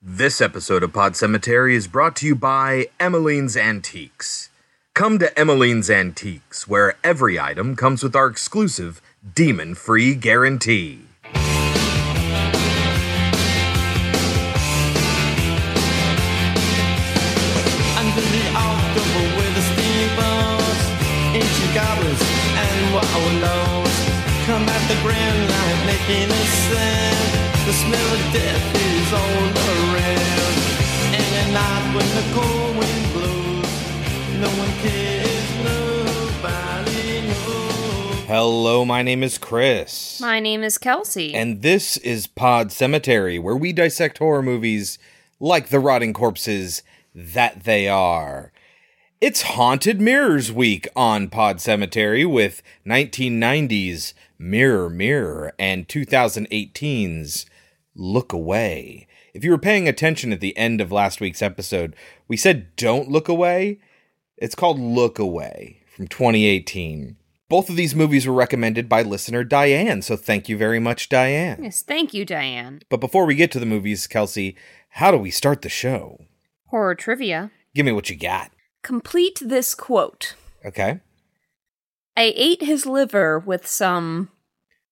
This episode of Pod Cemetery is brought to you by Emmeline's Antiques. Come to Emmeline's Antiques, where every item comes with our exclusive demon free guarantee. Goblins and come at the grand line making a sound. The smell of death is all around. And at night when the cold wind blows, no one cares, nobody knows. Hello, my name is Chris. My name is Kelsey. and this is Pod Cemetery, where we dissect horror movies like the rotting corpses that they are. It's Haunted Mirrors Week on Pod Cemetery with 1990's Mirror Mirror and 2018's Look Away. If you were paying attention at the end of last week's episode, we said don't look away. It's called Look Away from 2018. Both of these movies were recommended by listener Diane, so thank you very much, Diane. yes, thank you, Diane. But before we get to the movies, Kelsey, how do we start the show? Horror trivia. Give me what you got. Complete this quote. Okay. I ate his liver with some.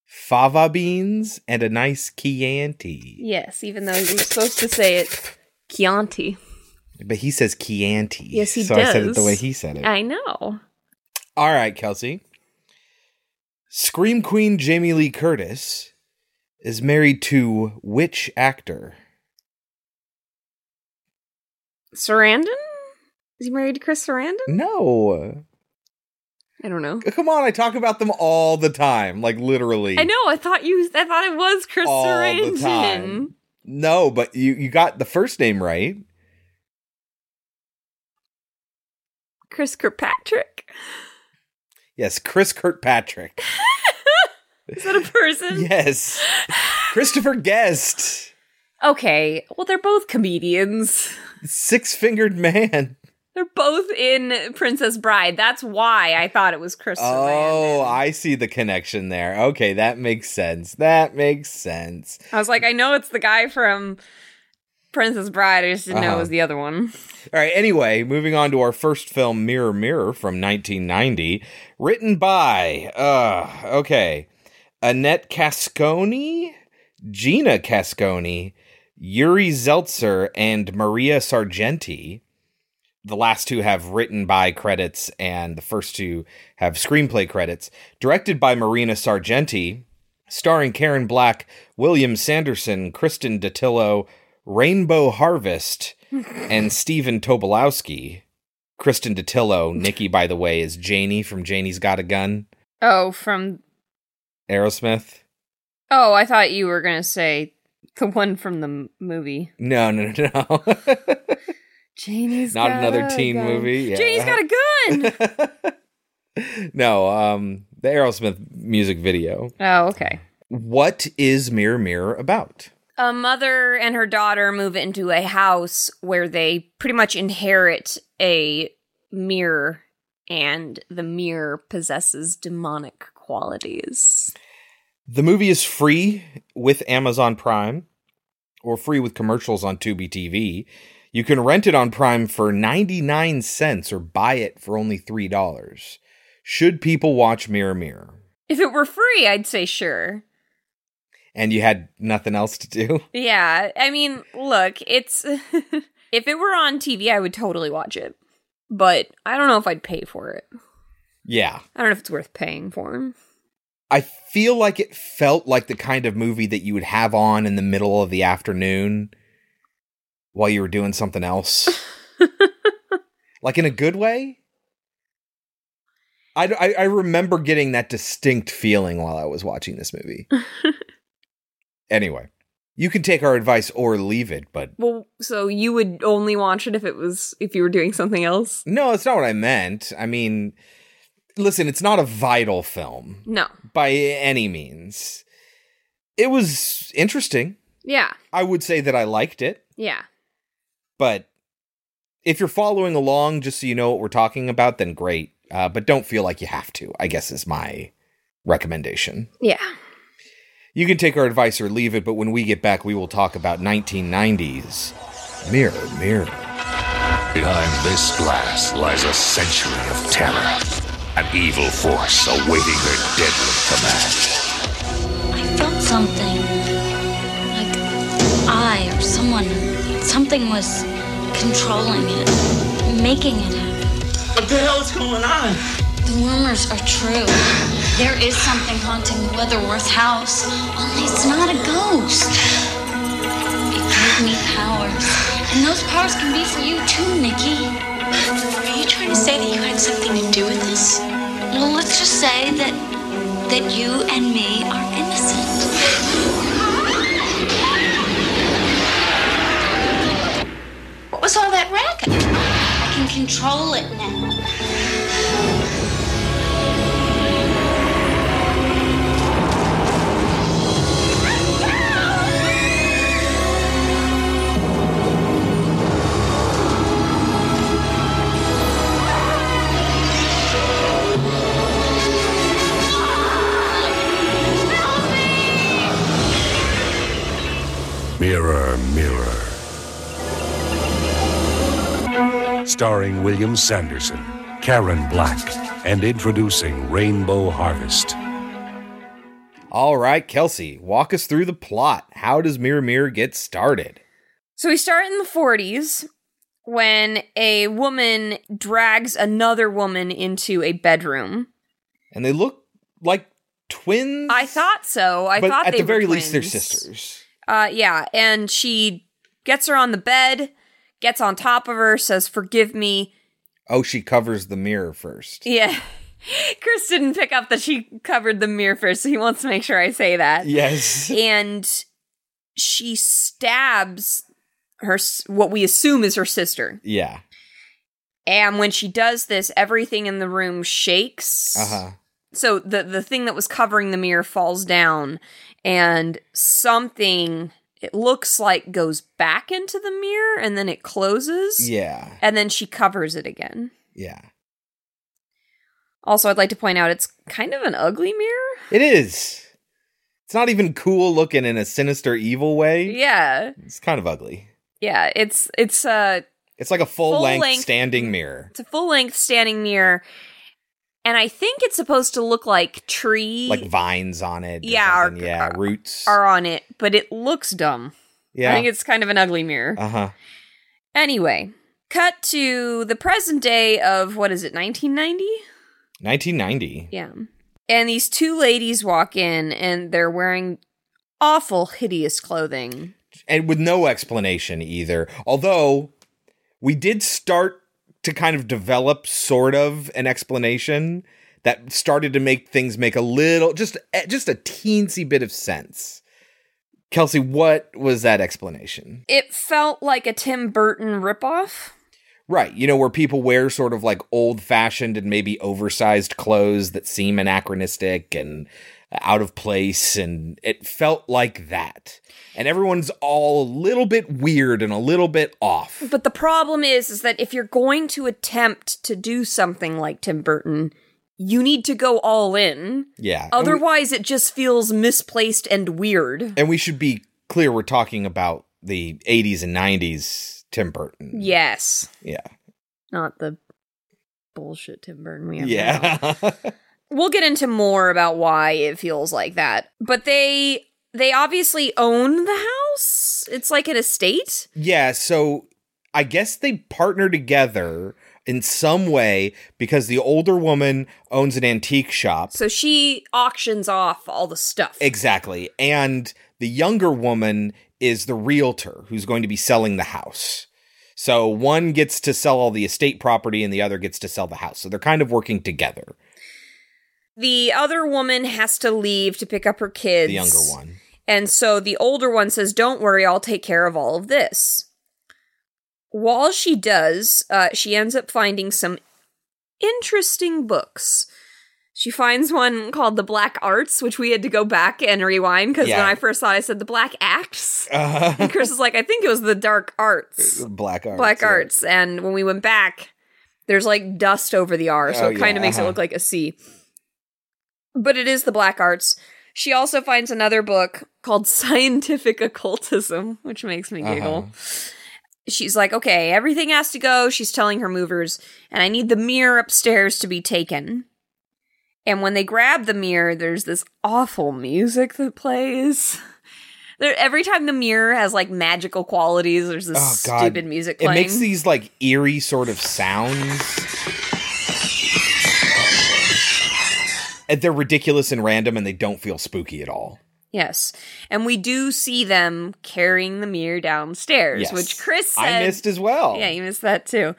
Fava beans and a nice Chianti. Yes, even though you're supposed to say it Chianti. But he says Chianti. Yes, he so I said it the way he said it. I know. All right, Kelsey. Scream Queen Jamie Lee Curtis is married to which actor? Sarandon? Is he married to Chris Sarandon? No. I don't know. Come on, I talk about them all the time, like literally. I know. I thought you. I thought it was Chris All the time. No, but you you got the first name right. Chris Kirkpatrick. Yes, Chris Kirkpatrick. Is that a person? Yes. Christopher Guest. Okay. Well, they're both comedians. Six fingered man. They're both in Princess Bride. That's why I thought it was Chris Oh. I see the connection there. Okay, that makes sense. That makes sense. I was like, I know it's the guy from Princess Bride. I just didn't know Uh-huh. it was the other one. All right, anyway, moving on to our first film, Mirror Mirror from 1990, written by, uh, okay, Annette Cascone, Gina Cascone, Yuri Zeltser, and Maria Sargenti. The last two have written by credits, and the first two have screenplay credits. Directed by Marina Sargenti, starring Karen Black, William Sanderson, Kristin Dattilo, Rainbow Harvest, and Stephen Tobolowsky. Kristin Dattilo, Nikki, by the way, is Janie from Janie's Got a Gun, Oh, from. Aerosmith. Oh, I thought you were going to say the one from the movie. No, no, no, no. Janie's Not another teen gun. movie, yeah. Janie's got a gun. no, um, the Aerosmith music video. oh, okay. What is Mirror Mirror about? A mother and her daughter move into a house where they pretty much inherit a mirror, and the mirror possesses demonic qualities. The movie is free with Amazon Prime or free with commercials on Tubi TV. You can rent it on Prime for 99 cents or buy it for only $3. Should people watch Mirror Mirror? If it were free, I'd say sure. And you had nothing else to do? Yeah, I mean, look, it's if it were on TV, I would totally watch it. But I don't know if I'd pay for it. Yeah. I don't know if it's worth paying for. I feel like it felt like the kind of movie that you would have on in the middle of the afternoon while you were doing something else. like in a good way. I, I, I remember getting that distinct feeling while I was watching this movie. anyway, you can take our advice or leave it, but Well, so you would only watch it if it was if you were doing something else? no, that's not what I meant. I mean, listen, it's not a vital film No. by any means. It was interesting. Yeah. I would say that I liked it, Yeah. But if you're following along just so you know what we're talking about, then great. Uh, but don't feel like you have to, I guess is my recommendation. Yeah. You can take our advice or leave it, but when we get back, we will talk about 1990s Mirror, Mirror. Behind this glass lies a century of terror. An evil force awaiting her deadly command. I felt something. Like I or someone, something was controlling it, making it happen. What the hell is going on? The rumors are true. There is something haunting the Weatherworth House, only it's not a ghost. It gave me powers, and those powers can be for you too, Nikki. Are you trying to say that you had something to do with this? Well, let's just say that that you and me are innocent. Was all that racket? I can control it now. Mirror, Mirror. Starring William Sanderson, Karen Black, and introducing Rainbow Harvest. All right, Kelsey, walk us through the plot. How does Mirror, Mirror get started? So we start in the 40s when a woman drags another woman into a bedroom. And they look like twins. I thought so. I thought they but thought at the were very least, they're sisters. Uh, yeah, and she gets her on the bed, gets on top of her, says, "Forgive me." Oh, she covers the mirror first. Yeah, Chris didn't pick up that she covered the mirror first, so he wants to make sure I say that. Yes. And she stabs her, what we assume is her sister. Yeah. And when she does this, everything in the room shakes. Uh huh. so the the thing that was covering the mirror falls down and something it looks like goes back into the mirror and then it closes Yeah. and then she covers it again Yeah. also i'd like to point out it's kind of an ugly mirror It is. It's not even cool looking in a sinister, evil way. yeah It's kind of ugly. yeah it's it's a It's like a full, Full length, length- standing mirror. it's a full length standing mirror and i think it's supposed to look like tree Like vines on it. Yeah, or- yeah, or- roots. are on it but it looks dumb yeah. i think it's kind of an ugly mirror uh huh. Anyway, cut to the present day of what is it, 1990? 1990. Yeah. And these two ladies walk in and they're wearing awful, hideous clothing. And with no explanation either. Although we did start to kind of develop sort of an explanation that started to make things make a little just eh, just a teensy bit of sense. Kelsey, what was that explanation? It felt like a Tim Burton ripoff. Right, you know, where people wear sort of like old fashioned and maybe oversized clothes that seem anachronistic and out of place. And it felt like that. And everyone's all a little bit weird and a little bit off. But the problem is is that if you're going to attempt to do something like Tim Burton, you need to go all in. Yeah. And we- Otherwise it just feels misplaced and weird. And we should be clear we're talking about the 80s and 90s Tim Burton. Yes. Yeah. Not the bullshit Tim Burton we have. Yeah. we'll get into more about why it feels like that but they they obviously own the house it's like an estate yeah, so I guess they partner together in some way because the older woman owns an antique shop. so she auctions off all the stuff Exactly. And the younger woman is the realtor who's going to be selling the house. So one gets to sell all the estate property and the other gets to sell the house. So they're kind of working together, the other woman has to leave to pick up her kids the younger one. and so the older one says don't worry i'll take care of all of this while she does uh, she ends up finding some interesting books she finds one called the black arts which we had to go back and rewind because Yeah. when i first saw it i said the black acts Uh, And Chris is like, I think it was the dark arts, black arts. black yeah. arts. And when we went back, there's like dust over the R, so Oh, it kind yeah, of makes it uh-huh. look like a C. But it is the black arts. She also finds another book called Scientific Occultism, which makes me giggle. Uh-huh. She's like, okay, everything has to go. She's telling her movers, and I need the mirror upstairs to be taken. And when they grab the mirror, there's this awful music that plays. There, every time the mirror has like magical qualities, there's this Oh stupid music It makes these like eerie sort of sounds. They're ridiculous and random and they don't feel spooky at all. yes, and we do see them carrying the mirror downstairs, Yes. which Chris said. I missed as well. Yeah, you missed that too.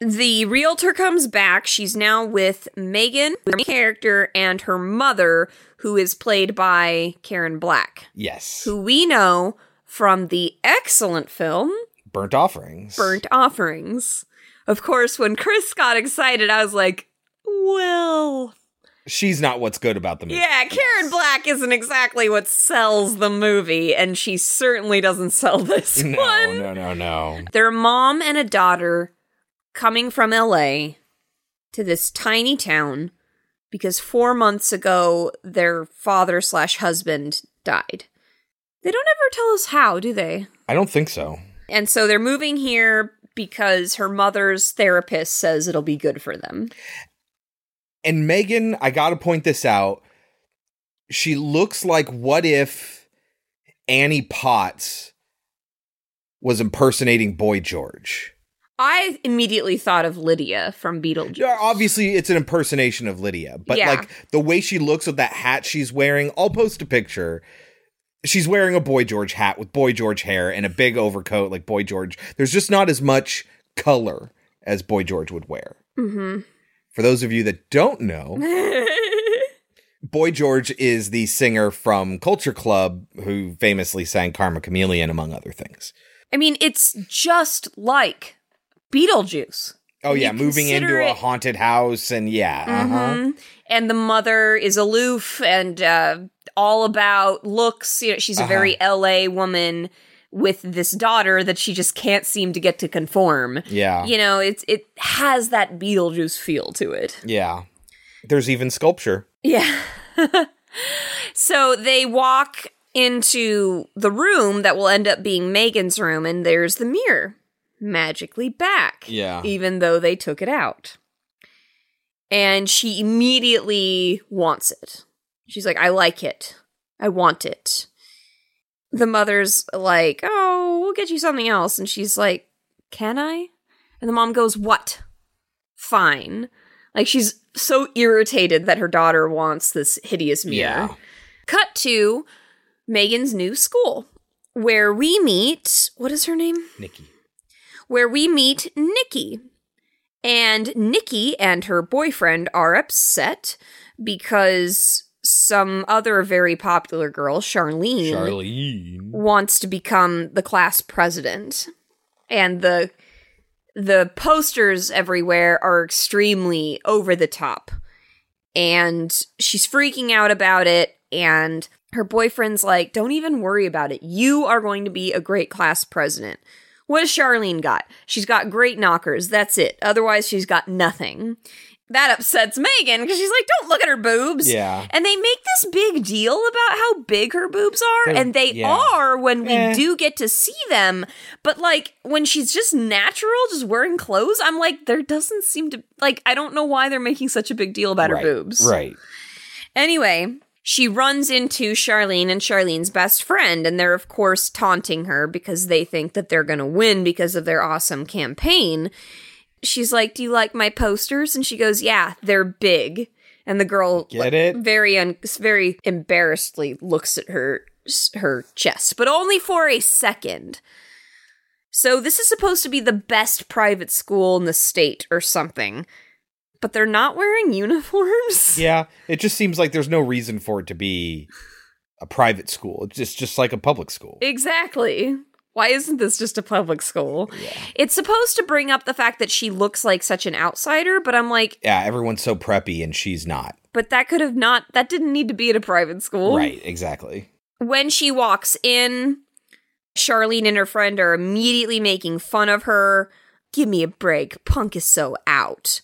The realtor comes back. She's now with Megan, main character, and her mother, who is played by Karen Black, Yes. who we know from the excellent film Burnt offerings. Burnt Offerings. Of course, when Chris got excited, I was like, well, She's not what's good about the movie. yeah, Karen Black isn't exactly what sells the movie, and she certainly doesn't sell this No, one. no, no, no. They're a mom and a daughter coming from LA to this tiny town because four months ago their father slash husband died. They don't ever tell us how, do they? I don't think so. And so they're moving here because her mother's therapist says it'll be good for them. And Megan, I got to point this out. She looks like what if Annie Potts was impersonating Boy George. I immediately thought of Lydia from Beetlejuice. Yeah, obviously it's an impersonation of Lydia, but Yeah. like the way she looks with that hat she's wearing, I'll post a picture. She's wearing a Boy George hat with Boy George hair and a big overcoat like Boy George. There's just not as much color as Boy George would wear. Mm-hmm. For those of you that don't know, Boy George is the singer from Culture Club who famously sang Karma Chameleon, among other things. I mean, it's just like Beetlejuice. Oh, yeah, moving into consider a haunted house, and yeah, uh-huh. Mhm. And the mother is aloof and uh, all about looks. You know, she's a Uh-huh. very LA woman with this daughter that she just can't seem to get to conform. yeah, You know, it's it has that Beetlejuice feel to it. yeah. There's even sculpture. Yeah. so they walk into the room that will end up being Megan's room, and there's the mirror magically back. Yeah. Even though they took it out. And she immediately wants it. She's like, I like it. I want it. The mother's like, Oh, we'll get you something else. And she's like, Can I? And the mom goes, What? Fine. Like she's so irritated that her daughter wants this hideous mirror. Yeah. Cut to Megan's new school, where we meet. What is her name? Nikki. Where we meet Nikki. And Nikki and her boyfriend are upset because some other very popular girl, Charlene, Charlene. wants to become the class president. And the the posters everywhere are extremely over the top. And she's freaking out about it and her boyfriend's like, "Don't even worry about it. You are going to be a great class president." What has Charlene got? She's got great knockers. That's it. Otherwise, she's got nothing. That upsets Megan because she's like, "Don't look at her boobs." Yeah. And they make this big deal about how big her boobs are, They're- and they yeah. are when we Eh. do get to see them. But like when she's just natural, just wearing clothes, I'm like, there doesn't seem to like I don't know why they're making such a big deal about right. her boobs. Right. Anyway, she runs into Charlene and Charlene's best friend, and they're of course taunting her because they think that they're gonna win because of their awesome campaign. She's like, "Do you like my posters?" And she goes, "Yeah, they're big." And the girl Get like, it? very un- very embarrassedly looks at her her chest, but only for a second. So this is supposed to be the best private school in the state or something. But they're not wearing uniforms. Yeah. It just seems like there's no reason for it to be a private school. It's just, just like a public school. Exactly. Why isn't this just a public school? It's supposed to bring up the fact that she looks like such an outsider, but I'm like, yeah, everyone's so preppy and she's not. but that could have not, that didn't need to be at a private school. Right, exactly. When she walks in, Charlene and her friend are immediately making fun of her. Give me a break. Punk is so out.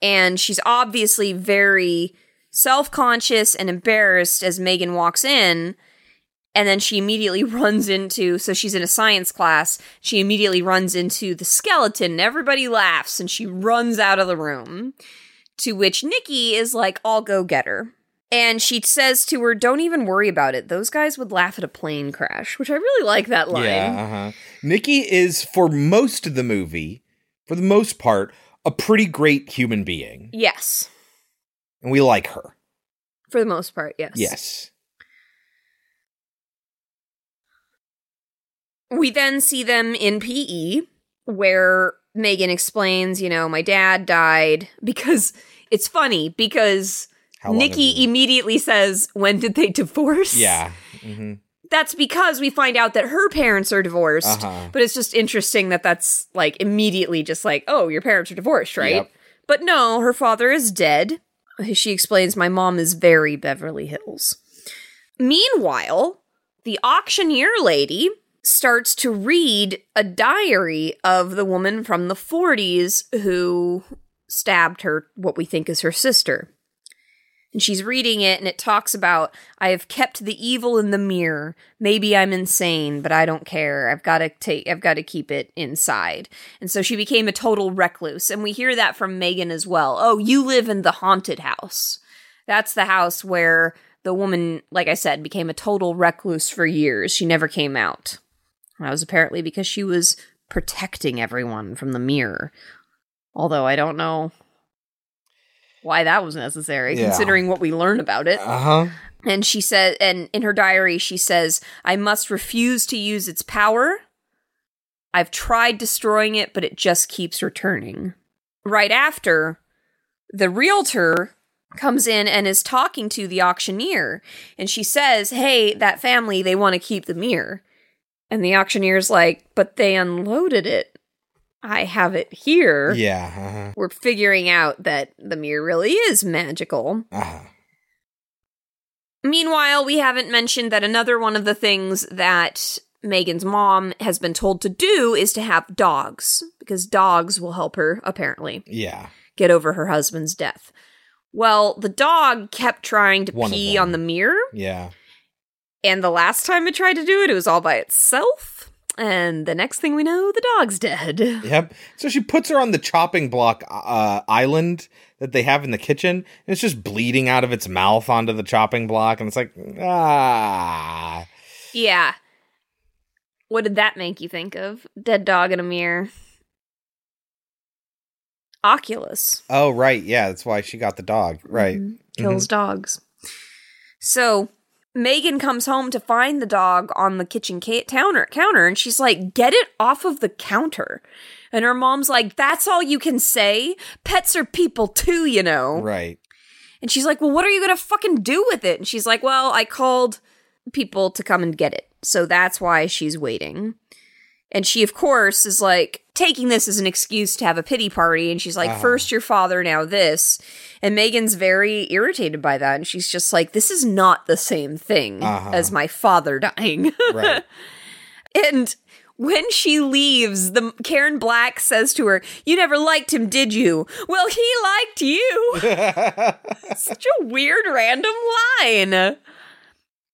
And she's obviously very self conscious and embarrassed as Megan walks in. And then she immediately runs into, so she's in a science class. She immediately runs into the skeleton, and everybody laughs, and she runs out of the room. To which Nikki is like, I'll go get her. And she says to her, Don't even worry about it. Those guys would laugh at a plane crash, which I really like that line. Yeah, uh-huh. Nikki is for most of the movie, for the most part, a pretty great human being, Yes. and we like her. For the most part, yes. Yes. We then see them in PE, where Megan explains, you know, my dad died because it's funny because Nikki immediately says, When did they divorce? Yeah. hmm That's because we find out that her parents are divorced. Uh-huh. But it's just interesting that that's like immediately just like, oh, your parents are divorced, right? Yep. But no, her father is dead. She explains, my mom is very Beverly Hills. Meanwhile, the auctioneer lady starts to read a diary of the woman from the 40s who stabbed her, what we think is her sister. And she's reading it, and it talks about, I have kept the evil in the mirror. Maybe I'm insane, but I don't care. I've got to take, I've got to keep it inside. And so she became a total recluse. And we hear that from Megan as well. Oh, you live in the haunted house. That's the house where the woman, like I said, became a total recluse for years. She never came out. That was apparently because she was protecting everyone from the mirror. Although I don't know why that was necessary, Yeah. considering what we learn about it. Uh huh. And she said, and in her diary, she says, I must refuse to use its power. I've tried destroying it, but it just keeps returning. Right after, the realtor comes in and is talking to the auctioneer. And she says, Hey, that family, they want to keep the mirror. And the auctioneer's like, But they unloaded it. I have it here. Yeah. Uh-huh. We're figuring out that the mirror really is magical. Uh-huh. Meanwhile, we haven't mentioned that another one of the things that Megan's mom has been told to do is to have dogs, because dogs will help her, apparently, Yeah. get over her husband's death. Well, the dog kept trying to One pee on the mirror, Yeah. And the last time it tried to do it, it was all by itself. And the next thing we know, the dog's dead. Yep. So she puts her on the chopping block uh, island that they have in the kitchen, and it's just bleeding out of its mouth onto the chopping block, and it's like, ah. Yeah. What did that make you think of? Dead dog in a mirror. Oculus. Oh, right. Yeah, that's why she got the dog. Right. Mhm. Kills dogs. So Megan comes home to find the dog on the kitchen ca- counter, counter, and she's like, "Get it off of the counter." And her mom's like, "That's all you can say. Pets are people too, you know." Right. And she's like, Well, what are you going to fucking do with it? And she's like, Well, I called people to come and get it. So that's why she's waiting. And she, of course, is like taking this as an excuse to have a pity party. And she's like, Uh-huh. First your father, now this. And Megan's very irritated by that. And she's just like, This is not the same thing Uh-huh. as my father dying. Right. And when she leaves, the Karen Black says to her, "You never liked him, did you?" Well, he liked you. Such a weird random line.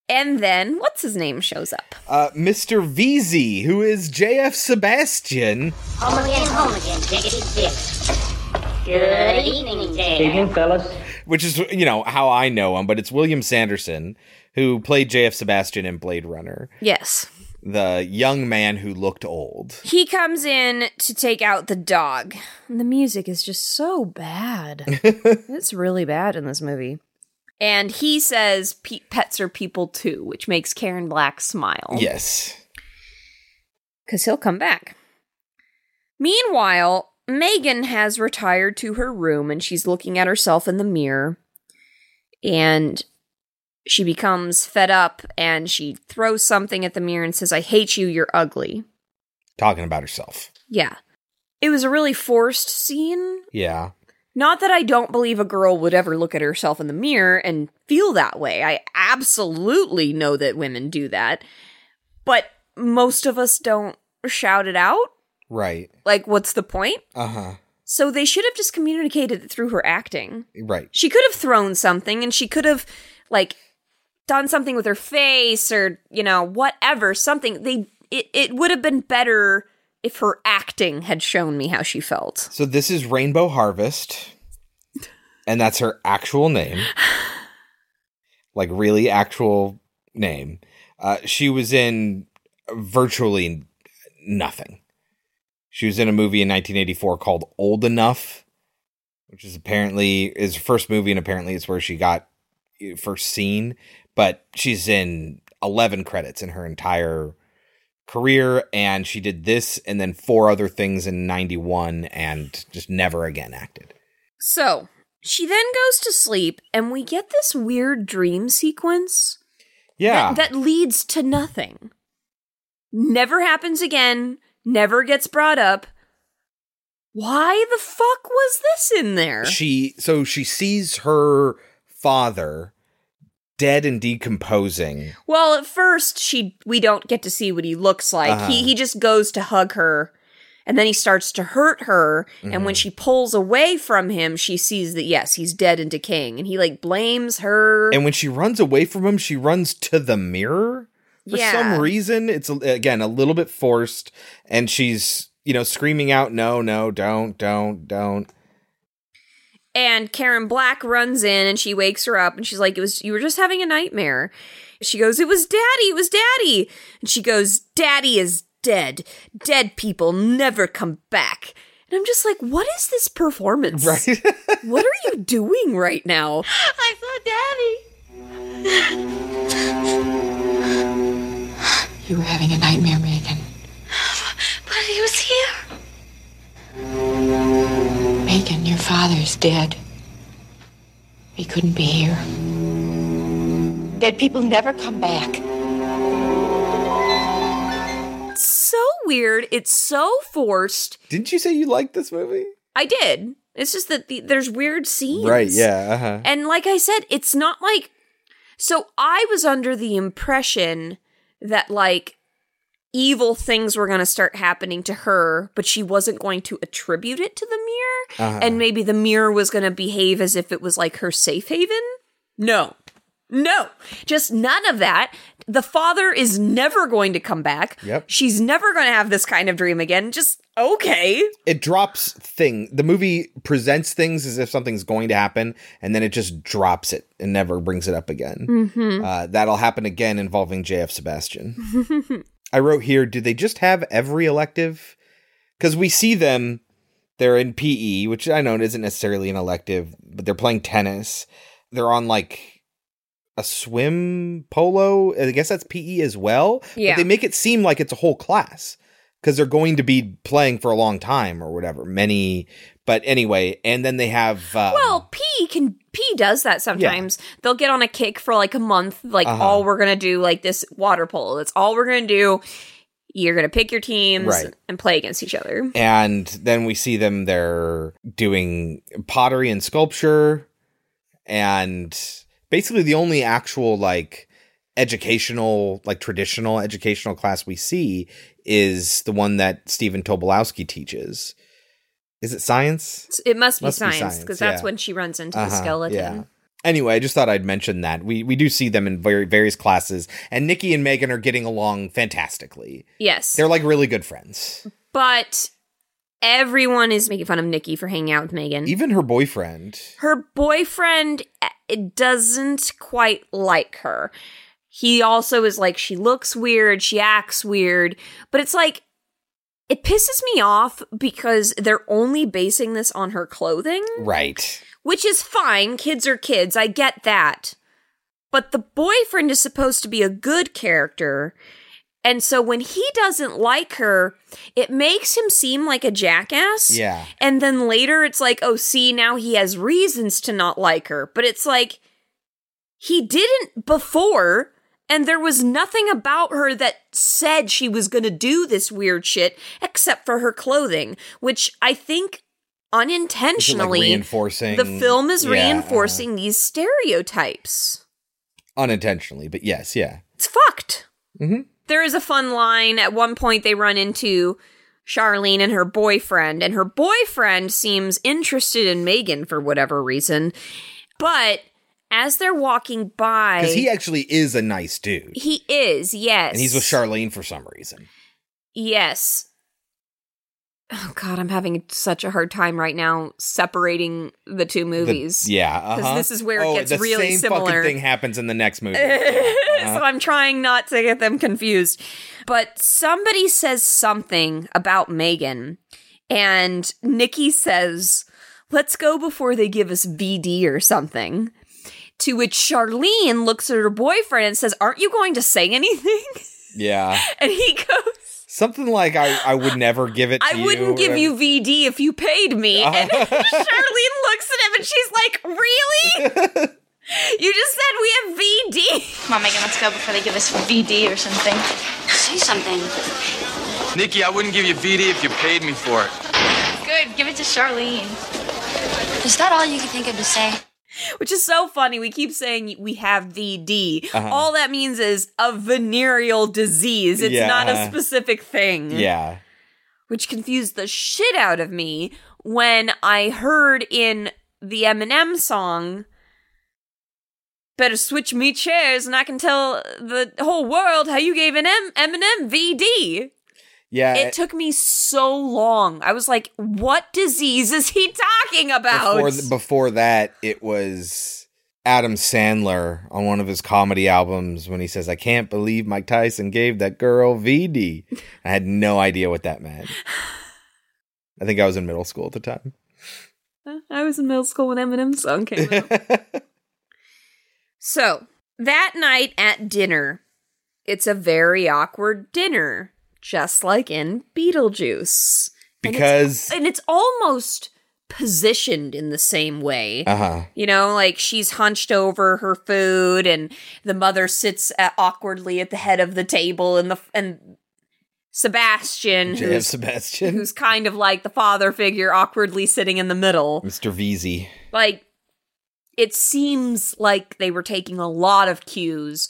And then what's his name shows up. uh, Mr. Veezy, who is JF Sebastian. Home again, home again, diggity dig. Good evening, Dad. Evening, fellas. which is you know how I know him, but it's William Sanderson who played JF Sebastian in Blade Runner, Yes. the young man who looked old. He comes in to take out the dog. And the music is just so bad. it's really bad in this movie. And he says pe- pets are people too, which makes Karen Black smile. Yes. because he'll come back. Meanwhile, Megan has retired to her room and she's looking at herself in the mirror. And she becomes fed up and she throws something at the mirror and says, I hate you, you're ugly. Talking about herself. Yeah. It was a really forced scene. Yeah. Not that I don't believe a girl would ever look at herself in the mirror and feel that way. I absolutely know that women do that. But most of us don't shout it out. Right. Like, what's the point? Uh huh. So they should have just communicated it through her acting. Right. She could have thrown something and she could have like done something with her face or, you know, whatever, something. They it, it would have been better if her acting had shown me how she felt. So this is Rainbow Harvest, and that's her actual name, like really actual name. Uh, she was in virtually nothing. She was in a movie in 1984 called Old Enough, which is apparently is her first movie, and apparently it's where she got first seen. But she's in 11 credits in her entire career, and she did this and then four other things in 91, and just never again acted. So she then goes to sleep and we get this weird dream sequence Yeah, that, that leads to nothing. Never happens again, never gets brought up. Why the fuck was this in there? she so she sees her father dead and decomposing. Well, at first she we don't get to see what he looks like. Uh-huh. He he just goes to hug her and then he starts to hurt her and Mm-hmm. when she pulls away from him, she sees that yes, he's dead and decaying and he like blames her. And when she runs away from him, she runs to the mirror. For Yeah. some reason, it's again a little bit forced, and she's you know screaming out, "No, no, don't, don't, don't." And Karen Black runs in and she wakes her up and she's like, It was you were just having a nightmare. She goes, It was daddy, it was daddy. And she goes, Daddy is dead. Dead people never come back. And I'm just like, what is this performance? Right? What are you doing right now? I saw Daddy. You were having a nightmare, Megan. But he was here. Megan, your father's dead. He couldn't be here. Dead people never come back. It's so weird. It's so forced. Didn't you say you liked this movie? I did. It's just that the, there's weird scenes. Right? Yeah. Uh-huh. And like I said, it's not like. So I was under the impression that like evil things were going to start happening to her, but she wasn't going to attribute it to the mirror. Uh-huh. And maybe the mirror was going to behave as if it was like her safe haven. No. No, just none of that. The father is never going to come back. Yep. She's never going to have this kind of dream again. Just okay. it drops thing. The movie presents things as if something's going to happen, and then it just drops it and never brings it up again. Mm-hmm. Uh, that'll happen again involving JF Sebastian. I wrote here, did they just have every elective? Because we see them, they're in PE, which I know isn't necessarily an elective, but they're playing tennis. They're on like a swim polo. I guess that's PE as well. Yeah. But they make it seem like it's a whole class because they're going to be playing for a long time or whatever. Many, but anyway, and then they have. Um, Well, P can P does that sometimes. They'll get on a kick for like a month, like Uh-huh. all we're gonna do, like this water polo. That's all we're gonna do. You're gonna pick your teams Right. and play against each other. and then we see them they're doing pottery and sculpture and basically the only actual like educational like traditional educational class we see is the one that Stephen Tobolowsky teaches is it science It must be Must science because that's yeah. when she runs into the Uh-huh, skeleton. yeah. Anyway, I just thought I'd mention that. We we do see them in very various classes, and Nikki and Megan are getting along fantastically. Yes, They're like really good friends. but everyone is making fun of Nikki for hanging out with Megan. Even her boyfriend. her boyfriend uh, doesn't quite like her. He also is like, she looks weird, she acts weird, but it's like, it pisses me off because they're only basing this on her clothing, Right. which is fine. Kids are kids. I get that. But the boyfriend is supposed to be a good character. And so when he doesn't like her, it makes him seem like a jackass. Yeah. And then later it's like, oh, see, now he has reasons to not like her. But it's like, he didn't before. And there was nothing about her that said she was going to do this weird shit except for her clothing, which I think it, like, unintentionally reinforcing the film is Yeah, reinforcing these stereotypes. unintentionally, but yes, yeah. It's fucked. Mhm. There is a fun line. At one point, they run into Charlene and her boyfriend, and her boyfriend seems interested in Megan for whatever reason. But as they're walking by, Because he actually is a nice dude. he is, yes. And he's with Charlene for some reason. Yes. Oh God, I'm having such a hard time right now separating the two The- movies. yeah. 'Cause Uh-huh. this is where it oh, gets the really same similar. fucking thing happens in the next movie. Yeah, uh-huh. so I'm trying not to get them confused. But somebody says something about Megan, and Nikki says, Let's go before they give us VD or something. To which Charlene looks at her boyfriend and says, Aren't you going to say anything? yeah. And he goes, Something like I, I would never give it to I wouldn't give or- you VD if you paid me. Uh-huh. And Charlene looks at him and she's like, Really? you just said we have VD. Come on, Megan, let's go before they give us VD or something. Say something. Nikki, I wouldn't give you VD if you paid me for it. Good, give it to Charlene. Is that all you can think of to say? Which is so funny. We keep saying we have VD. Uh-huh. All that means is a venereal disease. It's not a specific thing. Yeah. Which confused the shit out of me when I heard in the Eminem song, Better switch me chairs and I can tell the whole world how you gave an M- Eminem VD. Yeah. It took me so long. I was like, what disease is he talking about? before, before that, it was Adam Sandler on one of his comedy albums when he says, I can't believe Mike Tyson gave that girl VD. I had no idea what that meant. I think I was in middle school at the time. I was in middle school when Eminem song came out. so that night at dinner, it's a very awkward dinner, just like in Beetlejuice. And it's- Because- and it's, almost positioned in the same way. Uh huh. You know, like she's hunched over her food, and the mother sits uh awkwardly at the head of the table, and the and Sebastian, who's, Sebastian. who's kind of like the father figure, awkwardly sitting in the middle. Mr. Veezy. Like, it seems like they were taking a lot of cues,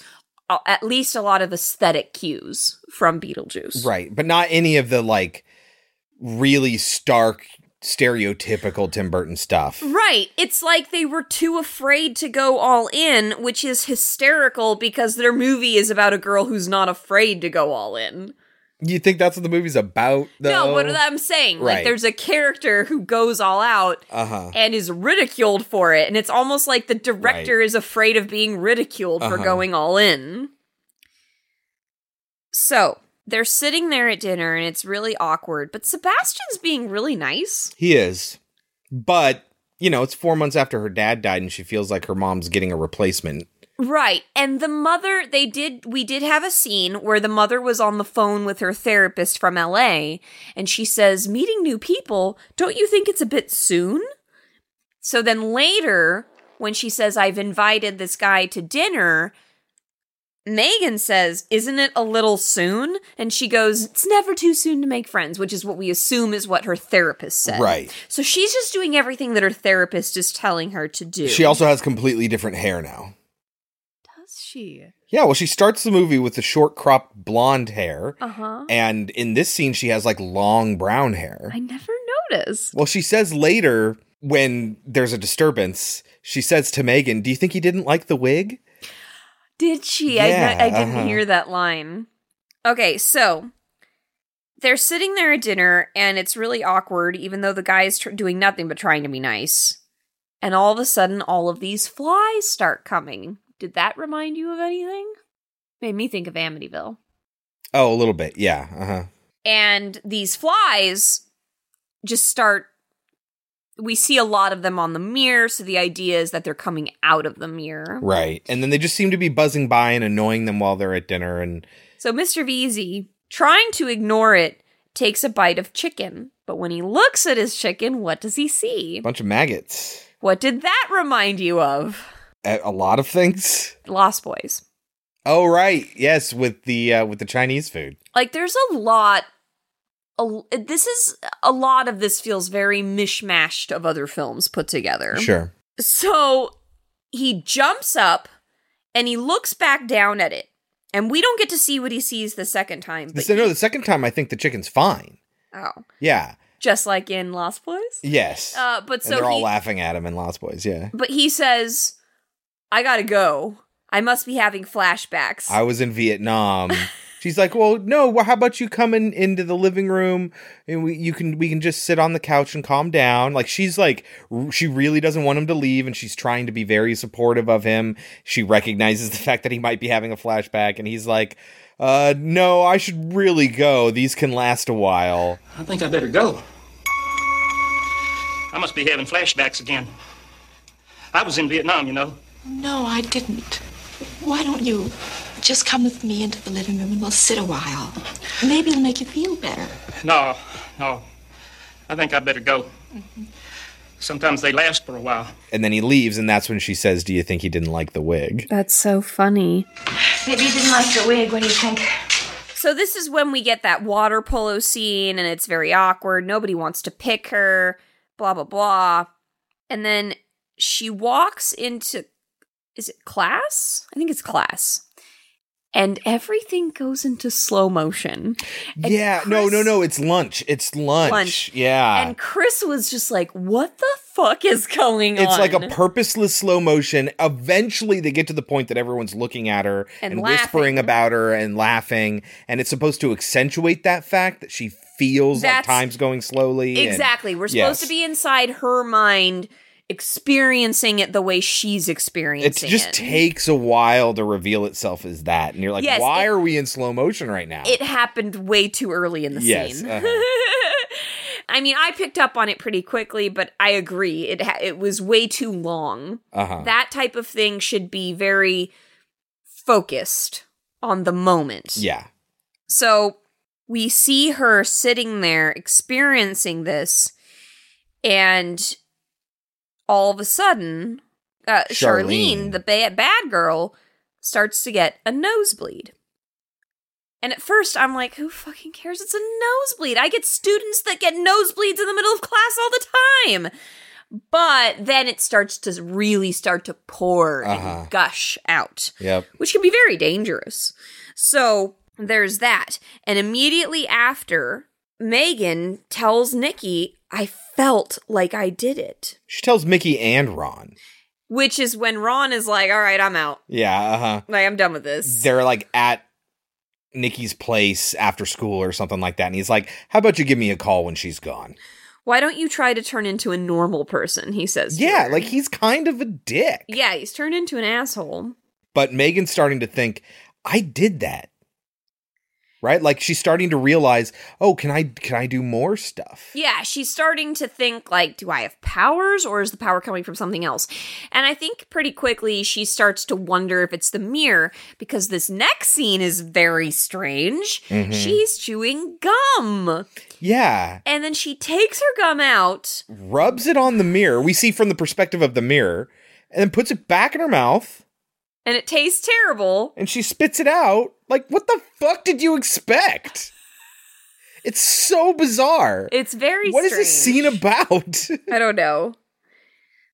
at least a lot of aesthetic cues from Beetlejuice. Right. But not any of the like really stark, stereotypical Tim Burton stuff. Right. It's like they were too afraid to go all in, which is hysterical because their movie is about a girl who's not afraid to go all in. You think that's what the movie's about, though? No, what I'm saying, like there's a character who goes all out Uh huh. and is ridiculed for it, and it's almost like the director Right. is afraid of being ridiculed for Uh-huh. going all in. So they're sitting there at dinner, and it's really awkward. But Sebastian's being really nice. He is. But, you know, it's four months after her dad died and she feels like her mom's getting a replacement. Right. And the mother, they did, we did have a scene where the mother was on the phone with her therapist from LA and she says, meeting new people, don't you think it's a bit soon? So then later, when she says, I've invited this guy to dinner, Megan says, Isn't it a little soon? And she goes, It's never too soon to make friends, which is what we assume is what her therapist said. Right. So she's just doing everything that her therapist is telling her to do. She also has completely different hair now. She? Yeah, well, she starts the movie with the short cropped blonde hair. Uh huh. And in this scene, she has like long brown hair. I never noticed. Well, she says later when there's a disturbance, she says to Megan, Do you think he didn't like the wig? Did she? Yeah, I, I didn't uh-huh. hear that line. Okay, so they're sitting there at dinner, and it's really awkward, even though the guy is tr- doing nothing but trying to be nice. And all of a sudden, all of these flies start coming. Did that remind you of anything? Made me think of Amityville. Oh, a little bit. Yeah. Uh huh. And these flies just start. We see a lot of them on the mirror, so the idea is that they're coming out of the mirror. Right. And then they just seem to be buzzing by and annoying them while they're at dinner. And So Mr. Veezy, trying to ignore it, takes a bite of chicken. But when he looks at his chicken, what does he see? a bunch of maggots. What did that remind you of? A, a lot of things. Lost Boys. Oh, right. Yes, with the uh, with the Chinese food. Like there's a lot a, this is a lot of this feels very mishmashed of other films put together. Sure. So he jumps up and he looks back down at it. And we don't get to see what he sees the second time. But no, the second time I think the chicken's fine. Oh, Yeah. just like in Lost Boys. Yes. Uh, but and so they're all he, laughing at him in Lost Boys. Yeah. but he says, "I gotta go. I must be having flashbacks." I was in Vietnam. She's like, "Well, no. Well, how about you come in, into the living room and we you can we can just sit on the couch and calm down." Like she's like r- she really doesn't want him to leave and she's trying to be very supportive of him. She recognizes the fact that he might be having a flashback and he's like, "Uh, no, I should really go. These can last a while." I think I better go. I must be having flashbacks again. I was in Vietnam, you know. No, I didn't. Why don't you just come with me into the living room and we'll sit a while? Maybe it'll make you feel better. No, no. I think I better go. Sometimes they last for a while. And then he leaves and that's when she says, "Do you think he didn't like the wig?" That's so funny. Maybe you didn't like the wig. What do you think? So this is when we get that water polo scene and it's very awkward. Nobody wants to pick her, blah blah blah. And then she walks into is it class? I think it's class. And everything goes into slow motion. And yeah, no, no, no. It's lunch. It's lunch. Lunch. Yeah. And Chris was just like, "What the fuck is going on?" It's like a purposeless slow motion. Eventually, they get to the point that everyone's looking at her And and, whispering about her and laughing, and it's supposed to accentuate that fact that she feels like time's going slowly. and- Exactly. We're supposed Yes. to be inside her mind experiencing it the way she's experiencing It just it. takes a while to reveal itself as that, and you're like, Yes, "Why it- are we in slow motion right now?" it happened way too early in the Yes, scene. uh-huh. I mean, I picked up on it pretty quickly, but I agree. It ha- it was way too long. Uh-huh. That type of thing should be very focused on the moment. yeah, So we see her sitting there experiencing this, and all of a sudden, uh, Charlene, Charlene. the ba- bad girl, starts to get a nosebleed. And at first, I'm like, who fucking cares? It's a nosebleed. I get students that get nosebleeds in the middle of class all the time. But then it starts to really start to pour Uh-huh. and gush out yep. which can be very dangerous. So there's that. And immediately after, Megan tells Nikki, I felt like I did it. She tells Nikki and Ron. Which is when Ron is like, all right, I'm out. Yeah, uh huh. Like, I'm done with this. they're like at Nikki's place after school or something like that. And he's like, How about you give me a call when she's gone? Why don't you try to turn into a normal person? He says. Yeah, her. like he's kind of a dick. Yeah, he's turned into an asshole. But Megan's starting to think, I did that. Right? Like she's starting to realize, oh, can I can I do more stuff? Yeah, she's starting to think like, do I have powers or is the power coming from something else? And I think pretty quickly she starts to wonder if it's the mirror because this next scene is very strange. Mhm. She's chewing gum. Yeah. And then she takes her gum out. Rubs it on the mirror. We see from the perspective of the mirror, and then puts it back in her mouth, And it tastes terrible. and she spits it out. Like, what the fuck did you expect? It's so bizarre. It's very What is this scene about? I don't know.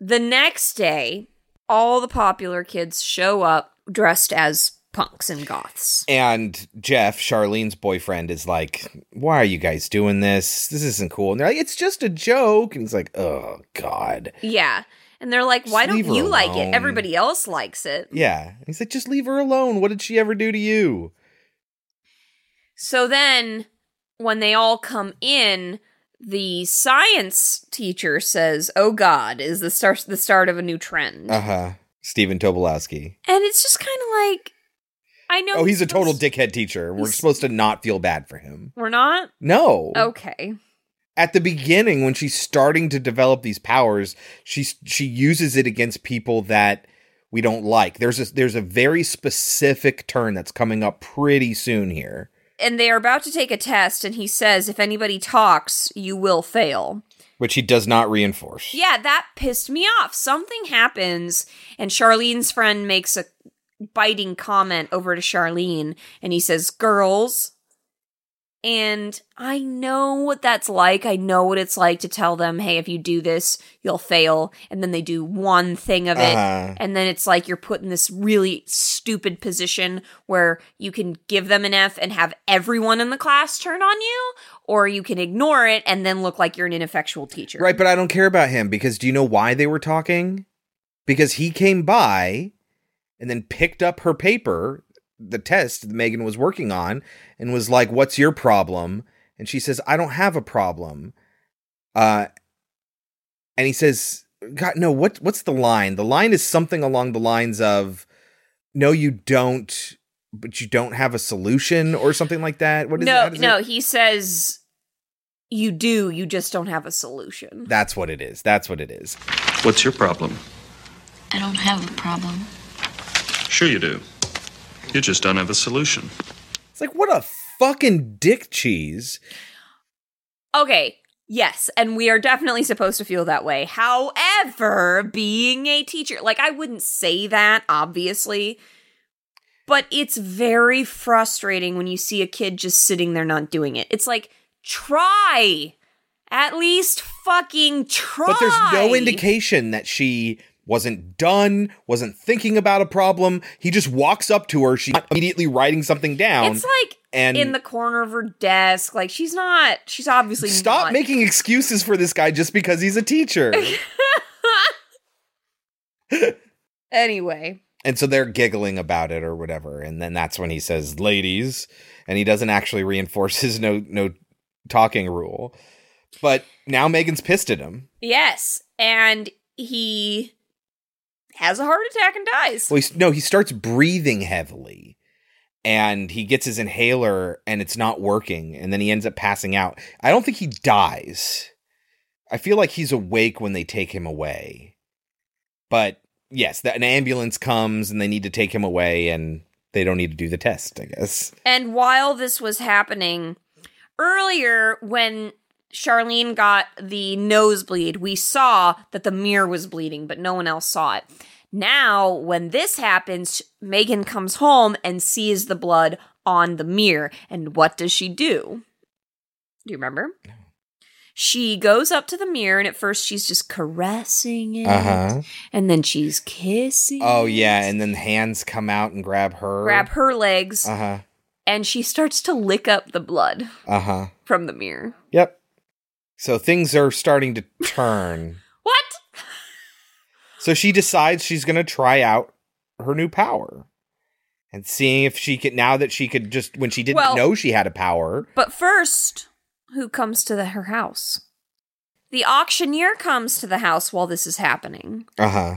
The next day, all the popular kids show up dressed as punks and goths. And Jeff, Charlene's boyfriend, is like, Why are you guys doing this? This isn't cool. And they're like, It's just a joke. And he's like, Oh, God. Yeah. And they're like, why don't you like it? Everybody else likes it. Yeah. He's like, Just leave her alone. What did she ever do to you? So then, when they all come in, the science teacher says, "Oh God, is the start the start of a new trend?" Uh huh. Stephen Tobolowsky. and it's just kind of like, I know. Oh, he's a total dickhead teacher. We're supposed to not feel bad for him. We're not No. okay. At the beginning, when she's starting to develop these powers, she she uses it against people that we don't like. There's a there's a very specific turn that's coming up pretty soon here. And they are about to take a test, and he says, "If anybody talks, you will fail." which he does not reinforce. Yeah, that pissed me off. Something happens, and Charlene's friend makes a biting comment over to Charlene, and he says, Girls, And I know what that's like. I know what it's like to tell them, hey, if you do this, you'll fail. And then they do one thing of it. Uh-huh. And then it's like you're put in this really stupid position where you can give them an F and have everyone in the class turn on you, or you can ignore it and then look like you're an ineffectual teacher. Right, but I don't care about him because do you know why they were talking? Because he came by and then picked up her paper, the test that Megan was working on, and was like, What's your problem? And she says, I don't have a problem. Uh and he says, God, no, what what's the line? The line is something along the lines of No, you don't, but you don't have a solution or something like that. What is no, How no, it- he says you do, you just don't have a solution. That's what it is. That's what it is. What's your problem? I don't have a problem. Sure you do. You just don't have a solution. It's like what a fucking dick cheese. Okay, yes, and we are definitely supposed to feel that way. However, being a teacher, like I wouldn't say that, obviously, but it's very frustrating when you see a kid just sitting there not doing it. It's like, try. At least fucking try. But there's no indication that she wasn't done, wasn't thinking about a problem. He just walks up to her. She's not immediately writing something down. It's like and in the corner of her desk. Like she's not. She's obviously stop not. making excuses for this guy just because he's a teacher. Anyway, and so they're giggling about it or whatever. And then that's when he says, "Ladies," and he doesn't actually reinforce his no no talking rule. But now Megan's pissed at him. yes, and he has a heart attack and dies. Well, he's, no, he starts breathing heavily, and he gets his inhaler, and it's not working, and then he ends up passing out. I don't think he dies. I feel like he's awake when they take him away. But yes, that an ambulance comes, and they need to take him away, and they don't need to do the test. I guess. And while this was happening, earlier when Charlene got the nosebleed, we saw that the mirror was bleeding, but no one else saw it. Now, when this happens, Megan comes home and sees the blood on the mirror. And what does she do? Do you remember? She goes up to the mirror and at first she's just caressing it. Uh-huh. And then she's kissing. Oh yeah, and then hands come out and grab her. Grab her legs. Uh huh. And she starts to lick up the blood Uh huh. from the mirror. So things are starting to turn. What? So she decides she's going to try out her new power and seeing if she could, now that she could just, when she didn't Well- know she had a power. But first, who comes to the, her house? The auctioneer comes to the house while this is happening. Uh huh.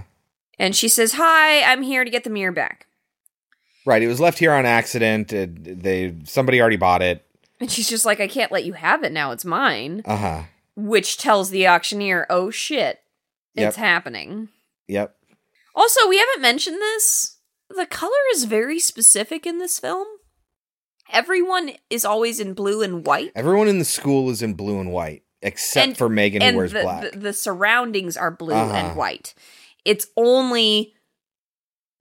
And she says, Hi, I'm here to get the mirror back. Right. It was left here on accident. It, they, somebody already bought it. And she's just like, I can't let you have it now. It's mine. Uh huh. Which tells the auctioneer, Oh shit, it's Yep. happening. Yep. Also, we haven't mentioned this. The color is very specific in this film. Everyone is always in blue and white. Everyone in the school is in blue and white except And- for Megan who wears the, black. The, the surroundings are blue Uh-huh. and white. It's only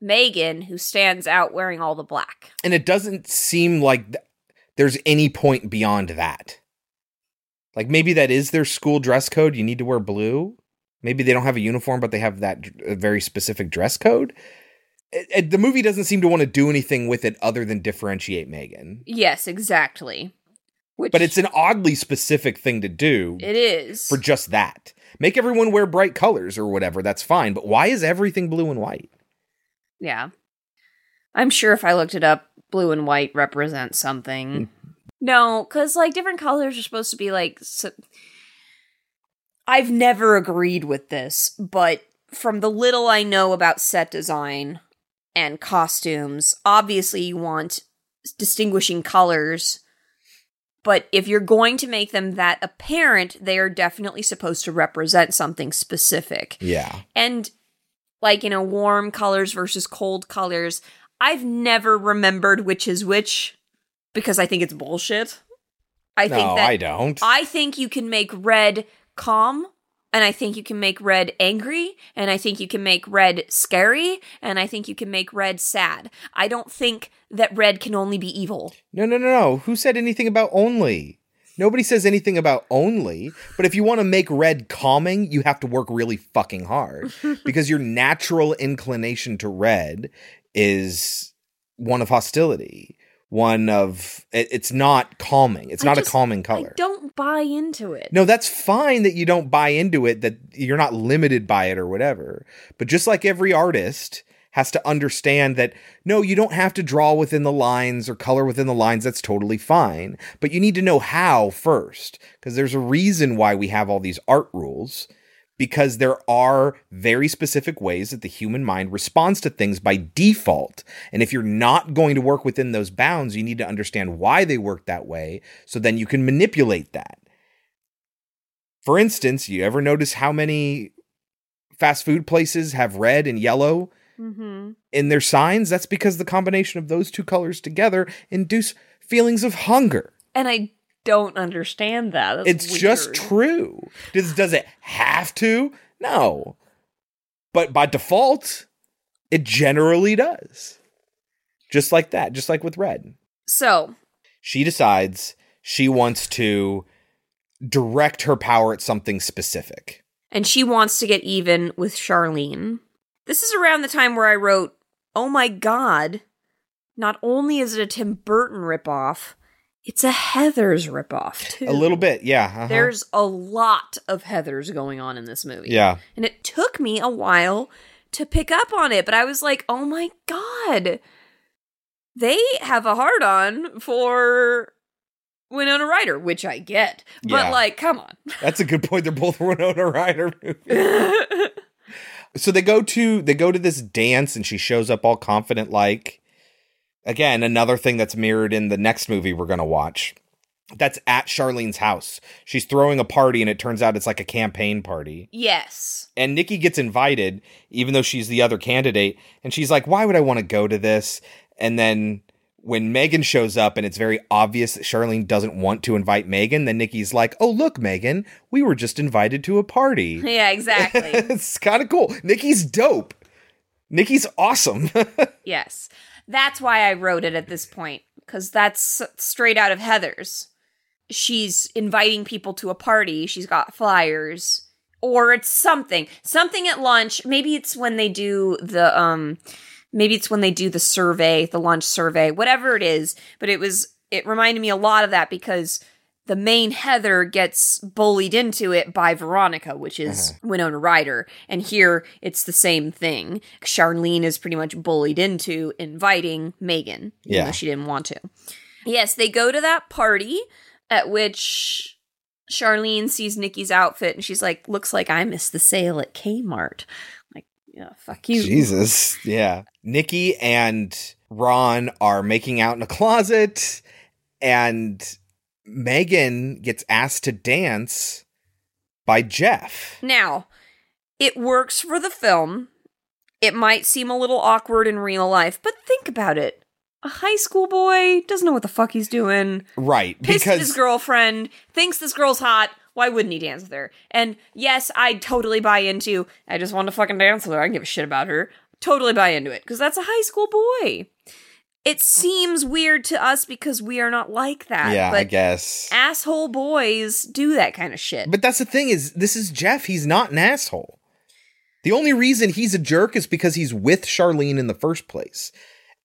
Megan who stands out wearing all the black. and it doesn't seem like th- there's any point beyond that. Like maybe that is their school dress code. You need to wear blue. Maybe they don't have a uniform, but they have that a very specific dress code. It- it- the movie doesn't seem to want to do anything with it other than differentiate Megan. Yes, exactly. Which But it's an oddly specific thing to do it is. for just that. Make everyone wear bright colors or whatever. That's fine. But why is everything blue and white? yeah. I'm sure if I looked it up, blue and white represent something. Mm. No, because like different colors are supposed to be like. So- I've never agreed with this, but from the little I know about set design and costumes, obviously you want distinguishing colors. But if you're going to make them that apparent, they are definitely supposed to represent something specific. Yeah. And like, you know, warm colors versus cold colors, I've never remembered which is which because I think it's bullshit. I think no, that I don't. I think you can make red calm And I think you can make red angry, and I think you can make red scary, and I think you can make red sad. I don't think that red can only be evil. No, no, no, no. Who said anything about only? Nobody says anything about only, but if you want to make red calming, you have to work really fucking hard because your natural inclination to red is one of hostility, one of it, it's not calming. It's I not just- a calming color. I color. don't buy into it. No, that's fine that you don't buy into it, that you're not limited by it or whatever. But just like every artist has to understand that no, you don't have to draw within the lines or color within the lines. That's totally fine. But you need to know how first, because there's a reason why we have all these art rules. Because there are very specific ways that the human mind responds to things by default. And if you're not going to work within those bounds, you need to understand why they work that way so then you can manipulate that. For instance, you ever notice how many fast food places have red and yellow Mm-hmm. in their signs? That's because the combination of those two colors together induce feelings of hunger. And I don't understand that. That's it's just true. Does does it have to? No. But by default, it generally does. Just like that, just like with red. So, She decides she wants to direct her power at something specific. and she wants to get even with Charlene. This is around the time where I wrote, Oh my god, not only is it a Tim Burton ripoff, it's a Heathers ripoff too. A little bit, yeah. uh-huh. There's a lot of Heathers going on in this movie. Yeah. And it took me a while to pick up on it, but I was like, oh my God. They have a hard on for Winona Ryder, which I get. But Yeah. like, come on. That's a good point. They're both Winona Ryder movies. so they go to they go to this dance and she shows up all confident like again another thing that's mirrored in the next movie we're going to watch that's at Charlene's house. She's throwing a party and it turns out it's like a campaign party. yes. And Nikki gets invited even though she's the other candidate and she's like why would I want to go to this? And then when Megan shows up and it's very obvious that Charlene doesn't want to invite Megan, then Nikki's like, "Oh, look, Megan, we were just invited to a party." Yeah, exactly. it's kind of cool. Nikki's dope. Nikki's awesome. yes. That's why I wrote it at this point, because that's straight out of Heathers. She's inviting people to a party, she's got flyers, or it's something. Something at lunch. Maybe it's when they do the um maybe it's when they do the survey, the lunch survey, whatever it is. But it was it reminded me a lot of that because the main Heather gets bullied into it by Veronica, which is uh-huh. Winona Ryder. And here it's the same thing. Charlene is pretty much bullied into inviting Megan, even Yeah. though she didn't want to. Yes, they go to that party at which Charlene sees Nikki's outfit and she's like, looks like I missed the sale at Kmart. Like, yeah, fuck you. Jesus. Yeah. Nikki and Ron are making out in a closet and Megan gets asked to dance by Jeff. Now, it works for the film. It might seem a little awkward in real life, but think about it. A high school boy doesn't know what the fuck he's doing. Right. Pissed at his girlfriend, thinks this girl's hot. Why wouldn't he dance with her? And yes, I totally buy into. I just want to fucking dance with her. I don't give a shit about her. Totally buy into it because that's a high school boy. It seems weird to us because we are not like that. Yeah, but I guess. asshole boys do that kind of shit. But that's the thing is this is Jeff. He's not an asshole. The only reason he's a jerk is because he's with Charlene in the first place.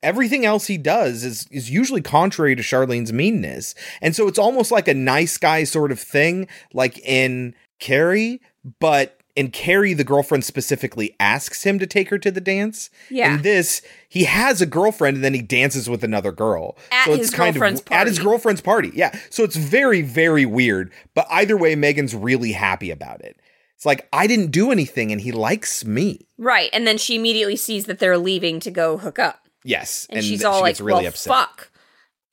Everything else he does is is usually contrary to Charlene's meanness. And so it's almost like a nice guy sort of thing, like in Carrie, but in Carrie, the girlfriend specifically asks him to take her to the dance. Yeah. In this, he has a girlfriend and then he dances with another girl. At so his girlfriend's at his party. girlfriend's party. Yeah. So it's very, very weird. But either way, Megan's really happy about it. It's like, I didn't do anything and he likes me. Right, and then she immediately sees that they're leaving to go hook up, Yes. and, she's all like, really "Well, upset. fuck."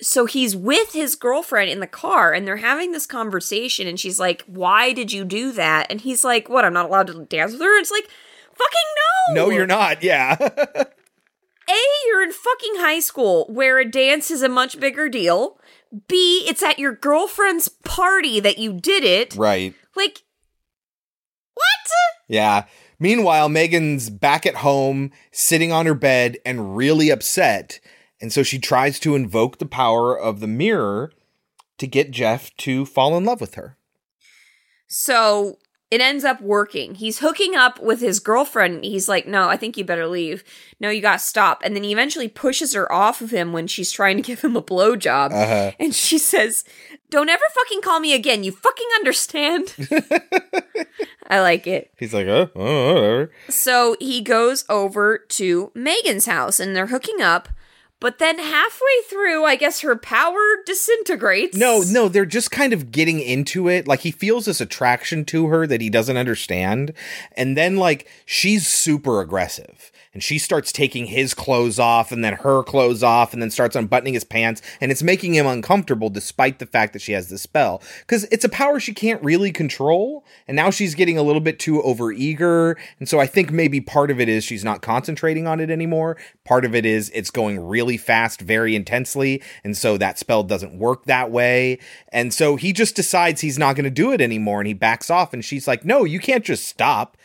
So he's with his girlfriend in the car, and they're having this conversation, and she's like, "Why did you do that?" And he's like, "What? I'm not allowed to dance with her." It's like, fucking no. No, you're not. Yeah. A, you're in fucking high school where a dance is a much bigger deal. B, it's at your girlfriend's party that you did it. right. Like, what? Yeah. Meanwhile, Megan's back at home, sitting on her bed and really upset. And so she tries to invoke the power of the mirror to get Jeff to fall in love with her. So it ends up working. He's hooking up with his girlfriend. He's like, No, I think you better leave. No, you gotta stop. And then he eventually pushes her off of him when she's trying to give him a blowjob. Uh-huh. And she says, Don't ever fucking call me again. You fucking understand? I like it. He's like, oh, oh whatever. So he goes over to Megan's house and they're hooking up. But then halfway through, I guess her power disintegrates. No, no, they're just kind of getting into it. Like he feels this attraction to her that he doesn't understand. And then like she's super aggressive. And she starts taking his clothes off and then her clothes off and then starts unbuttoning his pants. And it's making him uncomfortable despite the fact that she has the spell. Because it's a power she can't really control. And now she's getting a little bit too overeager. And so I think maybe part of it is she's not concentrating on it anymore. Part of it is it's going really fast, very intensely. And so that spell doesn't work that way. And so he just decides he's not going to do it anymore and he backs off. And she's like, no, you can't just stop.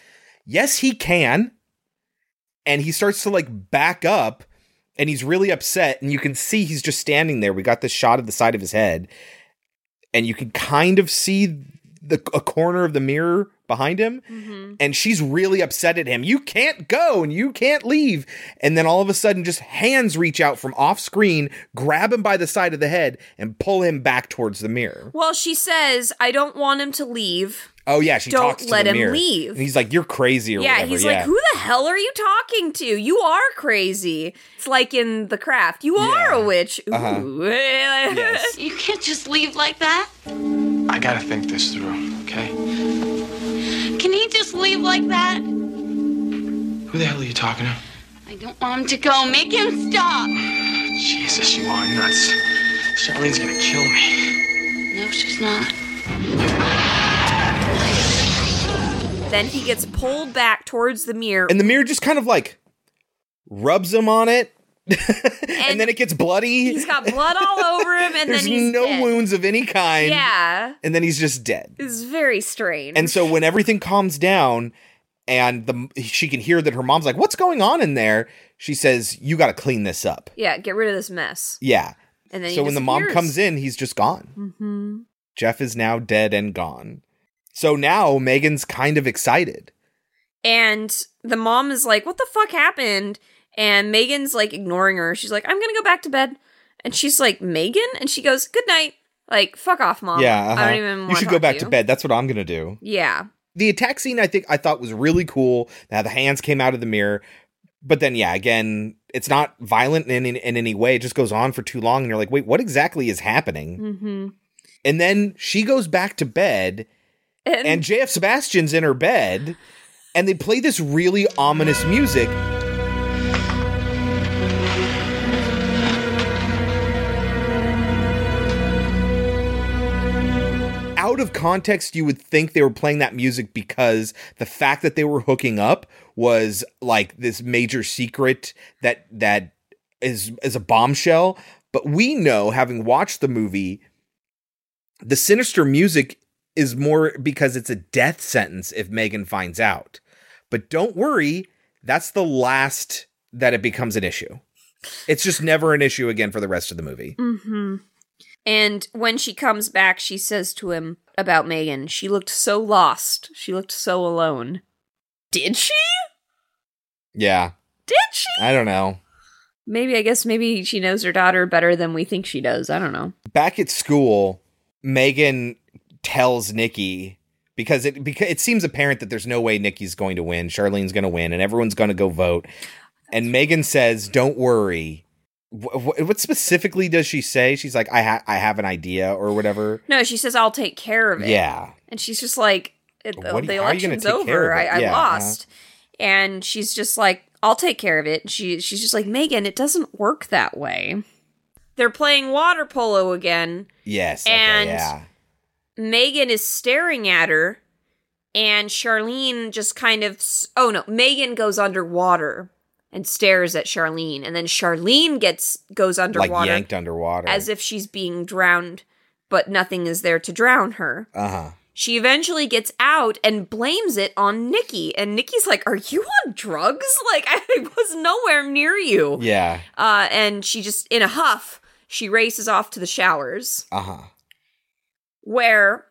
Yes, he can and he starts to like back up and he's really upset and you can see he's just standing there we got this shot of the side of his head and you can kind of see the a corner of the mirror behind him Mm-hmm. and she's really upset at him you can't go and you can't leave and then all of a sudden just hands reach out from off screen grab him by the side of the head and pull him back towards the mirror Well, she says, I don't want him to leave. Oh yeah she Don't talks to let the him mirror. leave. and he's like you're crazy or yeah, whatever he's yeah. like, Who the hell are you talking to? You are crazy. It's like in The Craft. You are a witch. Ooh. Uh-huh. You can't just leave like that. I gotta think this through, okay? Can he just leave like that? Who the hell are you talking to? I don't want him to go. Make him stop. Jesus, you are nuts. Charlene's gonna kill me. No, she's not. Then he gets pulled back towards the mirror. and the mirror just kind of like rubs him on it. And, then it gets bloody. He's got blood all over him, and there's then he's no dead. wounds of any kind. Yeah, and then he's just dead. It's very strange. and so when everything calms down and the she can hear that her mom's like what's going on in there? She says you got to clean this up. Yeah, get rid of this mess. yeah. And then he so when the mom comes in he's just gone. Mm-hmm. jeff is now dead and gone so now megan's kind of excited And the mom is like, What the fuck happened? And Megan's like ignoring her. She's like, I'm gonna go back to bed. And she's like, Megan? And she goes, Good night. Like, fuck off, mom. yeah uh-huh. don't even you should go back you. to bed that's what i'm gonna do Yeah. the attack scene I think I thought was really cool. Now the hands came out of the mirror, but then yeah, again, it's not violent in, in in any way. It just goes on for too long, and you're like, wait, what exactly is happening? Mm-hmm. And then she goes back to bed, And, and JF Sebastian's in her bed, and they play this really ominous music. Out of context, you would think they were playing that music because the fact that they were hooking up was like this major secret that that is is a bombshell. But we know, having watched the movie, the sinister music is more because it's a death sentence if Megan finds out. But don't worry, that's the last that it becomes an issue. It's just never an issue again for the rest of the movie. Mm-hmm. And when she comes back, she says to him about Megan, she looked so lost. She looked so alone. Did she? Yeah. Did she? I don't know. Maybe, I guess maybe she knows her daughter better than we think she does. I don't know. Back at school, Megan tells Nikki because it because it seems apparent that there's no way Nikki's going to win. Charlene's going to win, and everyone's going to go vote. And Megan says, "Don't worry." Wh- wh- What specifically does she say? She's like, "I ha- I have an idea" or whatever. No, she says, I'll take care of it. Yeah. And she's just like, it, the you- how are you gonna election's over. I. I Yeah, uh-huh. lost. And she's just like, I'll take care of it. And she she's just like, Megan, it doesn't work that way. They're playing water polo again. Yes. Okay, And- yeah. Megan is staring at her, and Charlene just kind of. Oh no, Megan goes underwater and stares at Charlene, and then Charlene gets goes underwater, Like yanked underwater. as if she's being drowned, but nothing is there to drown her. uh huh. She eventually gets out and blames it on Nikki. And Nikki's like, Are you on drugs? Like, I was nowhere near you. Yeah. Uh, and she just, in a huff, she races off to the showers Uh huh. Where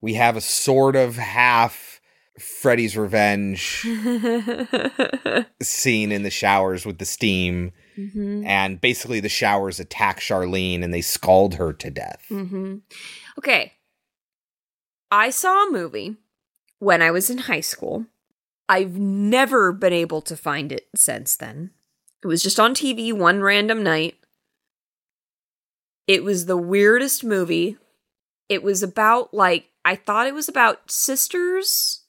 We have a sort of half Freddy's Revenge scene in the showers with the steam. Mhm. And basically, the showers attack Charlene and they scald her to death. hmm Okay. I saw a movie when I was in high school. I've never been able to find it since then. It was just on TV one random night. It was the weirdest movie. It was about, like, I thought it was about sisters.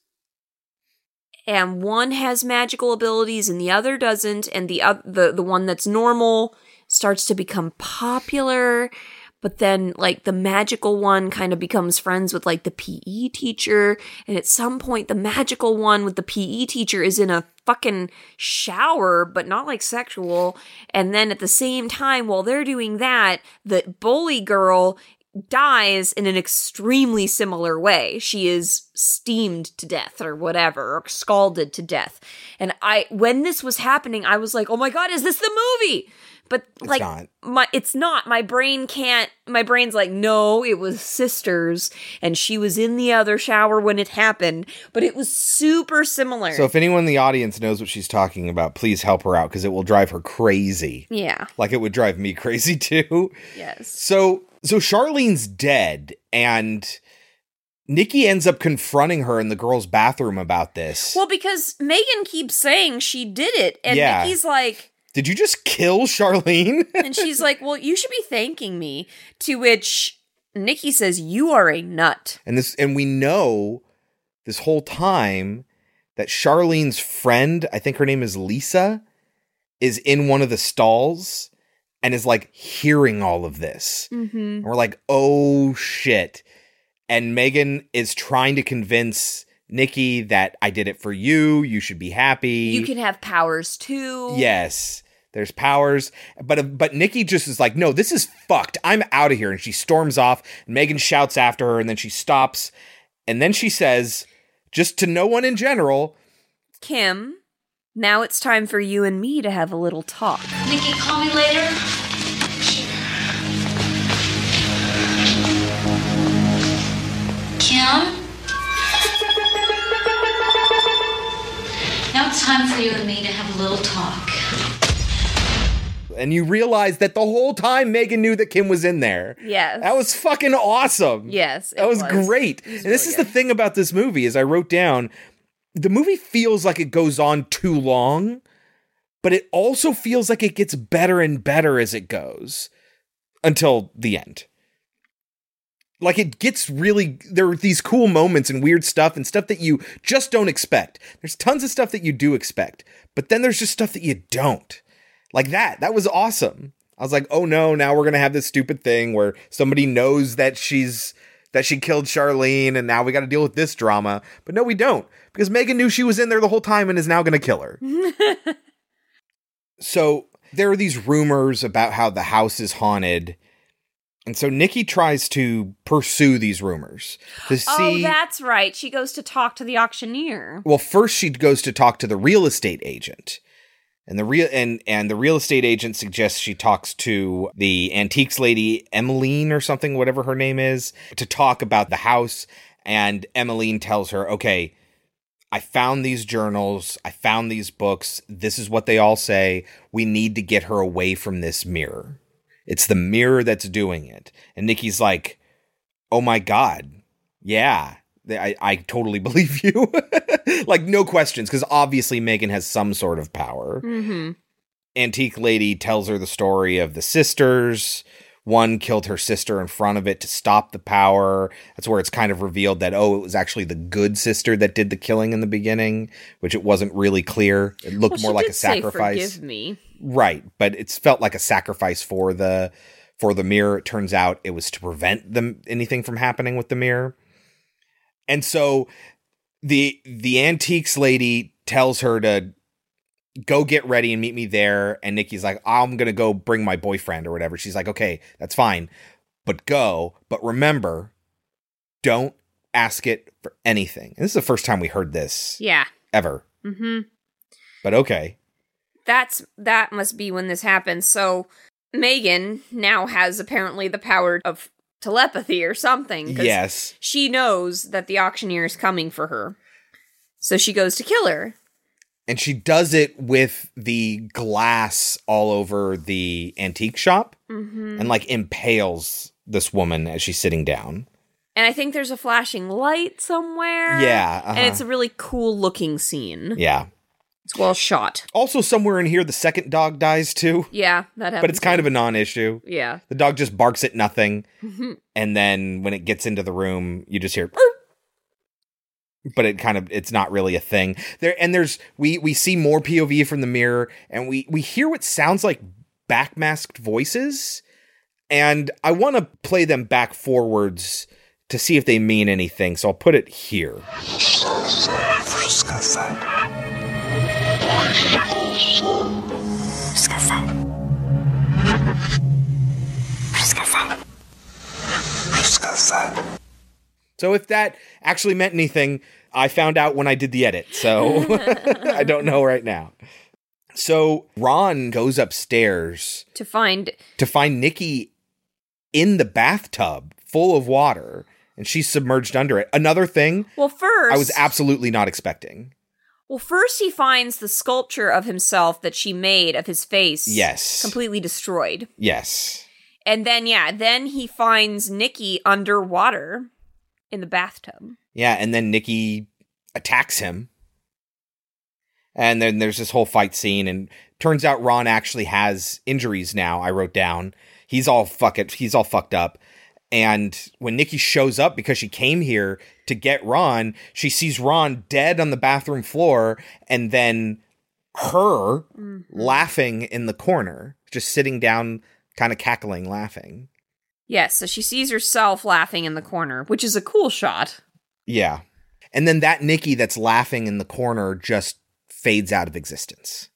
And one has magical abilities and the other doesn't. And the, oth- the, the one that's normal starts to become popular but then like the magical one kind of becomes friends with like the PE teacher and at some point the magical one with the PE teacher is in a fucking shower but not like sexual and then at the same time while they're doing that the bully girl dies in an extremely similar way. She is steamed to death or whatever or scalded to death. And i when this was happening i was like oh my god is this the movie? But like not. my it's not. My brain can't my brain's like no it was sisters and she was in the other shower when it happened. But it was super similar. So, if anyone in the audience knows what she's talking about, please help her out because it will drive her crazy. yeah. Like it would drive me crazy too. yes. So, so Charlene's dead, and Nikki ends up confronting her in the girls' bathroom about this. well because megan keeps saying she did it and Yeah. nikki's like Did you just kill Charlene? and she's like well you should be thanking me to which nikki says you are a nut and this, and we know this whole time that Charlene's friend, I think her name is Lisa, is in one of the stalls and is like hearing all of this. mm-hmm. And we're like, oh shit. And Megan is trying to convince Nikki that I did it for you. You should be happy. you can have powers too Yes. There's powers, but but Nikki just is like, no, this is fucked. I'm out of here, and she storms off. And Megan shouts after her, and then she stops, and then she says, just to no one in general, kim now it's time for you and me to have a little talk Nikki, call me later. Kim? Now it's time for you and me to have a little talk. and you realize that the whole time Megan knew that Kim was in there. yes That was fucking awesome. yes That it was, great. Was and this really is the thing about this movie is I wrote down the movie feels like it goes on too long, but it also feels like it gets better and better as it goes until the end. Like it gets really there are these cool moments and weird stuff and stuff that you just don't expect. There's tons of stuff that you do expect, but then there's just stuff that you don't. Like that. That was awesome. I was like, "Oh no, now we're going to have this stupid thing where somebody knows that she's that she killed Charlene and now we got to deal with this drama." But no, we don't because Megan knew she was in there the whole time and is now going to kill her. so, there are these rumors about how the house is haunted. And so Nikki tries to pursue these rumors to oh, see Oh, that's right. She goes to talk to the auctioneer. well, first she goes to talk to the real estate agent. And the real and and the real estate agent suggests she talks to the antiques lady Emmeline or something, whatever her name is, to talk about the house. And Emmeline tells her, "Okay, I found these journals. I found these books. This is what they all say. We need to get her away from this mirror. It's the mirror that's doing it." And Nikki's like, "Oh my god, yeah." I, I totally believe you. like, no questions, because obviously Megan has some sort of power. Mm-hmm. Antique Lady tells her the story of the sisters. One killed her sister in front of it to stop the power. That's where it's kind of revealed that, oh, it was actually the good sister that did the killing in the beginning, which it wasn't really clear. It looked Well, more like a sacrifice. Forgive me. Right, but it's felt like a sacrifice for the for the mirror. It turns out it was to prevent them anything from happening with the mirror. And so the the antiques lady tells her to go get ready and meet me there and Nikki's like I'm going to go bring my boyfriend or whatever. She's like, "Okay, that's fine. But go, but remember, don't ask it for anything. And this is the first time we heard this Yeah. ever. Mm-hmm. But okay. That's that must be when this happens. So Megan now has apparently the power of telepathy or something. Yes. She knows that the auctioneer is coming for her. So she goes to kill her. And she does it with the glass all over the antique shop Mm-hmm. and like impales this woman as she's sitting down. And I think there's a flashing light somewhere. Yeah, uh-huh. And it's a really cool looking scene. Yeah. It's well shot. Also, somewhere in here, the second dog dies too. Yeah, that happens. But it's kind of a non issue. Yeah. The dog just barks at nothing. And then when it gets into the room, you just hear. But it kind of it's not really a thing. There and there's we we see more POV from the mirror and we we hear what sounds like backmasked voices. And I want to play them back forwards to see if they mean anything. So I'll put it here. So if that actually meant anything, I found out when I did the edit. So I don't know right now. So Ron goes upstairs To find to find Nikki in the bathtub full of water and she's submerged under it. Another thing well first I was absolutely not expecting. Well, first he finds the sculpture of himself that she made of his face. Yes. Completely destroyed. Yes. And then yeah, then he finds Nikki underwater in the bathtub. Yeah, and then Nikki attacks him. And then there's this whole fight scene, and turns out Ron actually has injuries now. I wrote down he's all fuck it, he's all fucked up. And when Nikki shows up because she came here to get Ron, she sees Ron dead on the bathroom floor, and then her mm-hmm. laughing in the corner, just sitting down, kind of cackling, laughing. Yes, so she sees herself laughing in the corner, which is a cool shot. Yeah. And then that Nikki that's laughing in the corner just fades out of existence.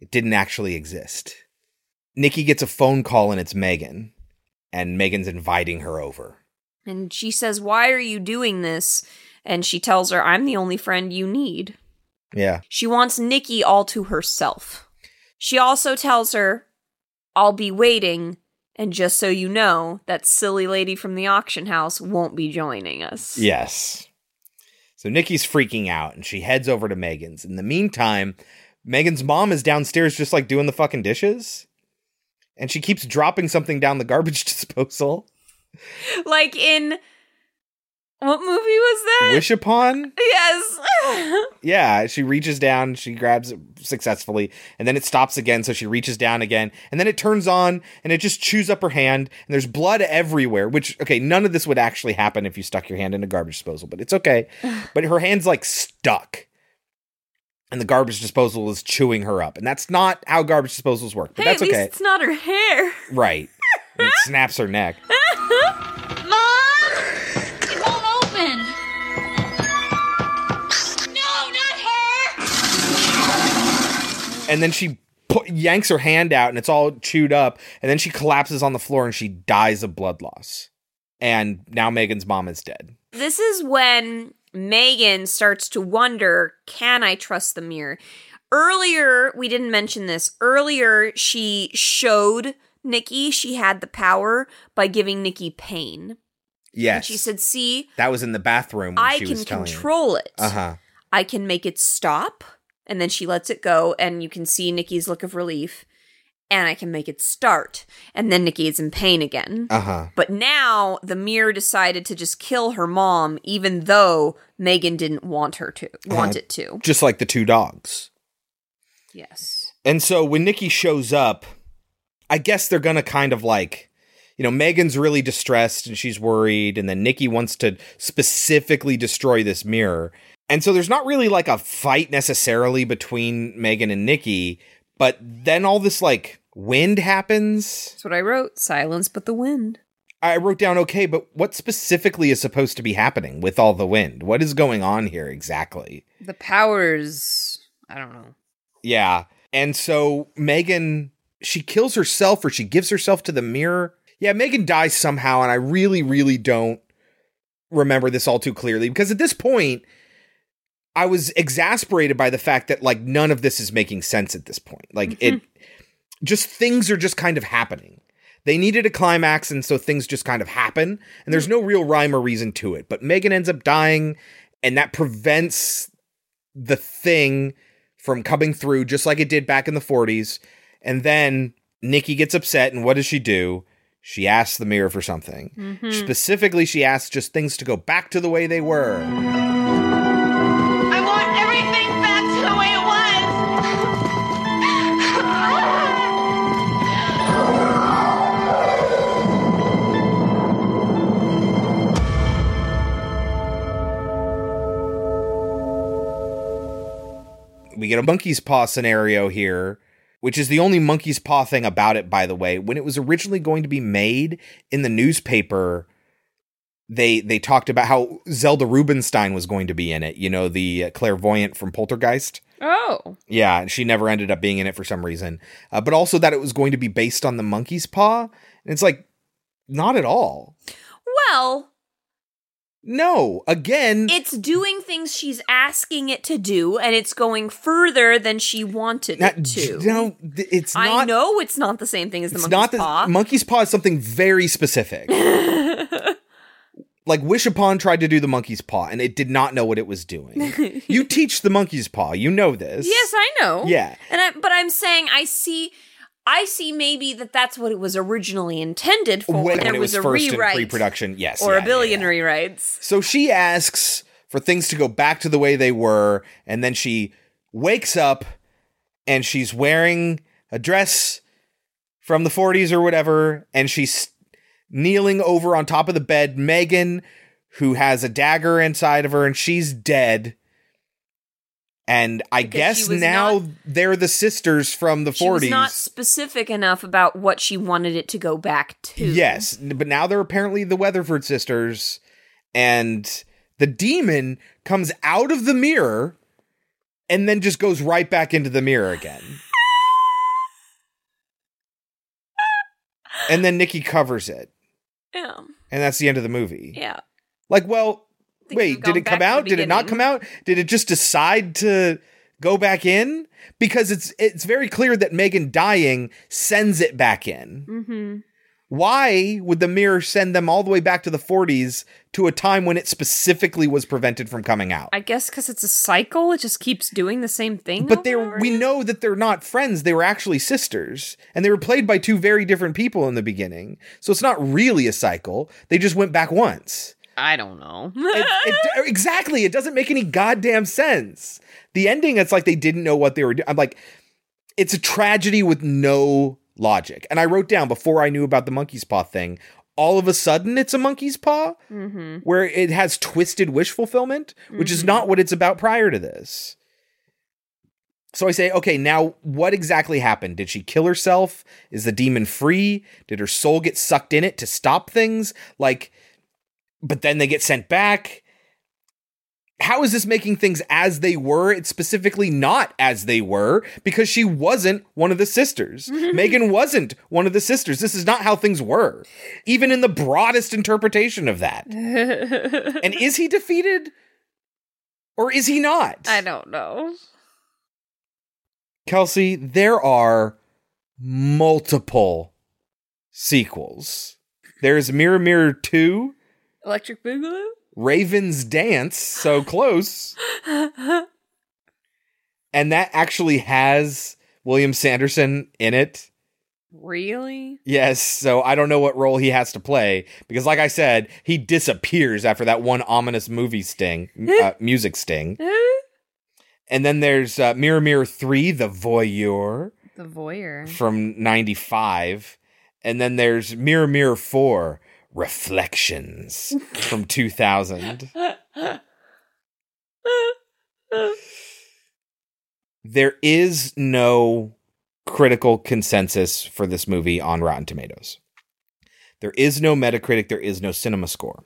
It didn't actually exist. Nikki gets a phone call and it's Megan, and Megan's inviting her over. And she says, Why are you doing this? And she tells her, I'm the only friend you need. Yeah. She wants Nikki all to herself. She also tells her, I'll be waiting, and just so you know, that silly lady from the auction house won't be joining us. Yes. So Nikki's freaking out and she heads over to Megan's. In the meantime, Megan's mom is downstairs just like doing the fucking dishes. And she keeps dropping something down the garbage disposal. Like in what movie was that? Wish upon? yes. Yeah, she reaches down, she grabs it successfully, and then it stops again, so she reaches down again, and then it turns on and it just chews up her hand, and there's blood everywhere, which okay, none of this would actually happen if you stuck your hand in a garbage disposal, but it's okay. but her hand's like stuck. And the garbage disposal is chewing her up. And that's not how garbage disposals work. But hey, that's okay. it's not her hair. Right. It snaps her neck. and then she pu- yanks her hand out and it's all chewed up and then she collapses on the floor and she dies of blood loss and now megan's mom is dead This is when Megan starts to wonder can I trust the mirror? Earlier, we didn't mention this. Earlier, she showed Nikki she had the power by giving Nikki pain. And yes she said, See, that was in the bathroom I she can was telling control it. uh-huh I can make it stop. And then she lets it go, and you can see Nikki's look of relief. And I can make it start. And then Nikki is in pain again. uh-huh But now the mirror decided to just kill her mom, even though Megan didn't want her to want Uh, it to. just like the two dogs Yes. and so when nikki shows up i guess they're gonna kind of like you know megan's really distressed and she's worried and then nikki wants to specifically destroy this mirror and so there's not really like a fight necessarily between megan and nikki but then all this like wind happens That's what I wrote. Silence but the wind. i wrote down okay but what specifically is supposed to be happening with all the wind what is going on here exactly The powers I don't know. Yeah. And so Megan, she kills herself or she gives herself to the mirror. Yeah, Megan dies somehow, and I really, really don't remember this all too clearly because at this point I was exasperated by the fact that like none of this is making sense at this point. Like it just things are just kind of happening. They needed a climax and so things just kind of happen and there's no real rhyme or reason to it. But Megan ends up dying and that prevents the thing from coming through just like it did back in the 40s. And then Nikki gets upset and what does she do? She asks the mirror for something. Mhm. Specifically, she asks just things to go back to the way they were. We get a monkey's paw scenario here, which is the only monkey's paw thing about it, by the way. When it was originally going to be made in the newspaper, they they talked about how Zelda Rubinstein was going to be in it. You know, the clairvoyant from Poltergeist. Oh. Yeah, and she never ended up being in it for some reason. Uh, but also that it was going to be based on the monkey's paw. And it's like, not at all. Well, No, again, it's doing things she's asking it to do, and it's going further than she wanted not, it to. no, it's not. I know it's not the same thing as the monkey's not the paw. monkey's paw is something very specific. like Wish Upon tried to do the monkey's paw and it did not know what it was doing. you teach the monkey's paw, you know this. yes, I know. Yeah. and I, but I'm saying I see. I see maybe that that's what it was originally intended for. When, there when it was, a first rewrite pre-production, yes, or yeah, a yeah, billion yeah. rewrites. So she asks for things to go back to the way they were, and then she wakes up and she's wearing a dress from the 40s or whatever, and she's kneeling over on top of the bed. Megan, who has a dagger inside of her, and she's dead. And I Because guess now not- they're the sisters from the She 40s. was not specific enough about what she wanted it to go back to. Yes, but now they're apparently the Weatherford sisters, and the demon comes out of the mirror and then just goes right back into the mirror again. and then Nikki covers it, Yeah. and that's the end of the movie. Yeah. Like, well, wait, did it come back to the out? Did it not come out? Did it just decide to go back in? Because it's it's very clear that Megan dying sends it back in. Mm-hmm. Why would the mirror send them all the way back to the 40s to a time when it specifically was prevented from coming out? I guess because it's a cycle, it just keeps doing the same thing. but they're we know that they're not friends. They were actually sisters, and they were played by two very different people in the beginning. So it's not really a cycle. They just went back once. I don't know. It- it- exactly. It doesn't make any goddamn sense. The ending, it's like they didn't know what they were doing. I'm like, it's a tragedy with no logic. And I wrote down before I knew about the monkey's paw thing, all of a sudden it's a monkey's paw mm-hmm. where it has twisted wish fulfillment, which is not what it's about prior to this. So I say, okay, now what exactly happened? Did she kill herself? Is the demon free? Did her soul get sucked in it to stop things? Like, but then they get sent back. How is this making things as they were? It's specifically not as they were because she wasn't one of the sisters. Mhm. Megan wasn't one of the sisters. This is not how things were, even in the broadest interpretation of that. And is he defeated? Or is he not? I don't know. Kelsey, there are multiple sequels. There's Mirror Mirror 2, Electric Boogaloo? Raven's Dance, so close. and that actually has William Sanderson in it. really? Yes, so I don't know what role he has to play because, like I said, he disappears after that one ominous movie sting, uh, music sting. And then there's uh, Mirror Mirror 3, The Voyeur The voyeur. from 95. And then there's Mirror Mirror 4, Reflections from 2000. There is no critical consensus for this movie on Rotten Tomatoes. There is no Metacritic, there is no cinema score.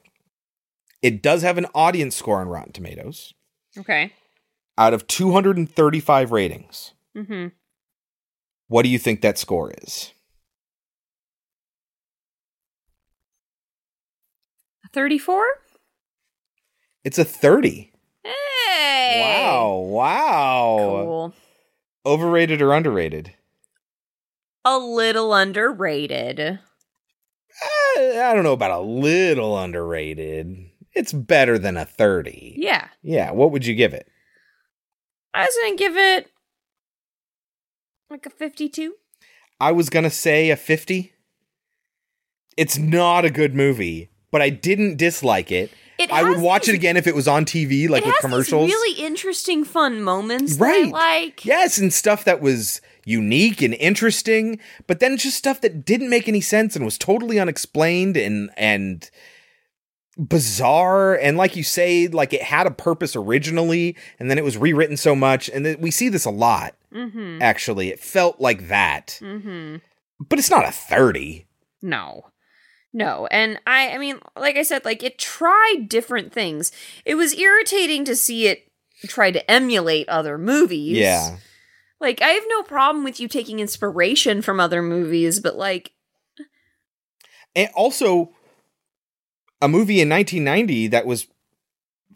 It does have an audience score on Rotten Tomatoes. Okay. Out of 235 ratings, Mm-hmm. what do you think that score is? 34? It's a 30. Hey. Wow. Wow. Cool. Overrated or underrated? A little underrated. Eh, I don't know about a little underrated. It's better than a 30. Yeah. Yeah. What would you give it? I was gonna give it like a 52. I was going to say a 50. It's not a good movie, but I didn't dislike it. It I would watch it again if it was on TV, like it with commercials. These really interesting, fun moments. Right. That I like. Yes, and stuff that was unique and interesting, but then just stuff that didn't make any sense and was totally unexplained and and bizarre and like you say like it had a purpose originally and then it was rewritten so much and th- we see this a lot Mm-hmm. actually it felt like that Mm-hmm. but it's not a 30 No. No. And I I mean, like I said, like it tried different things. It was irritating to see it try to emulate other movies. yeah Like I have no problem with you taking inspiration from other movies, but like and also a movie in 1990 that was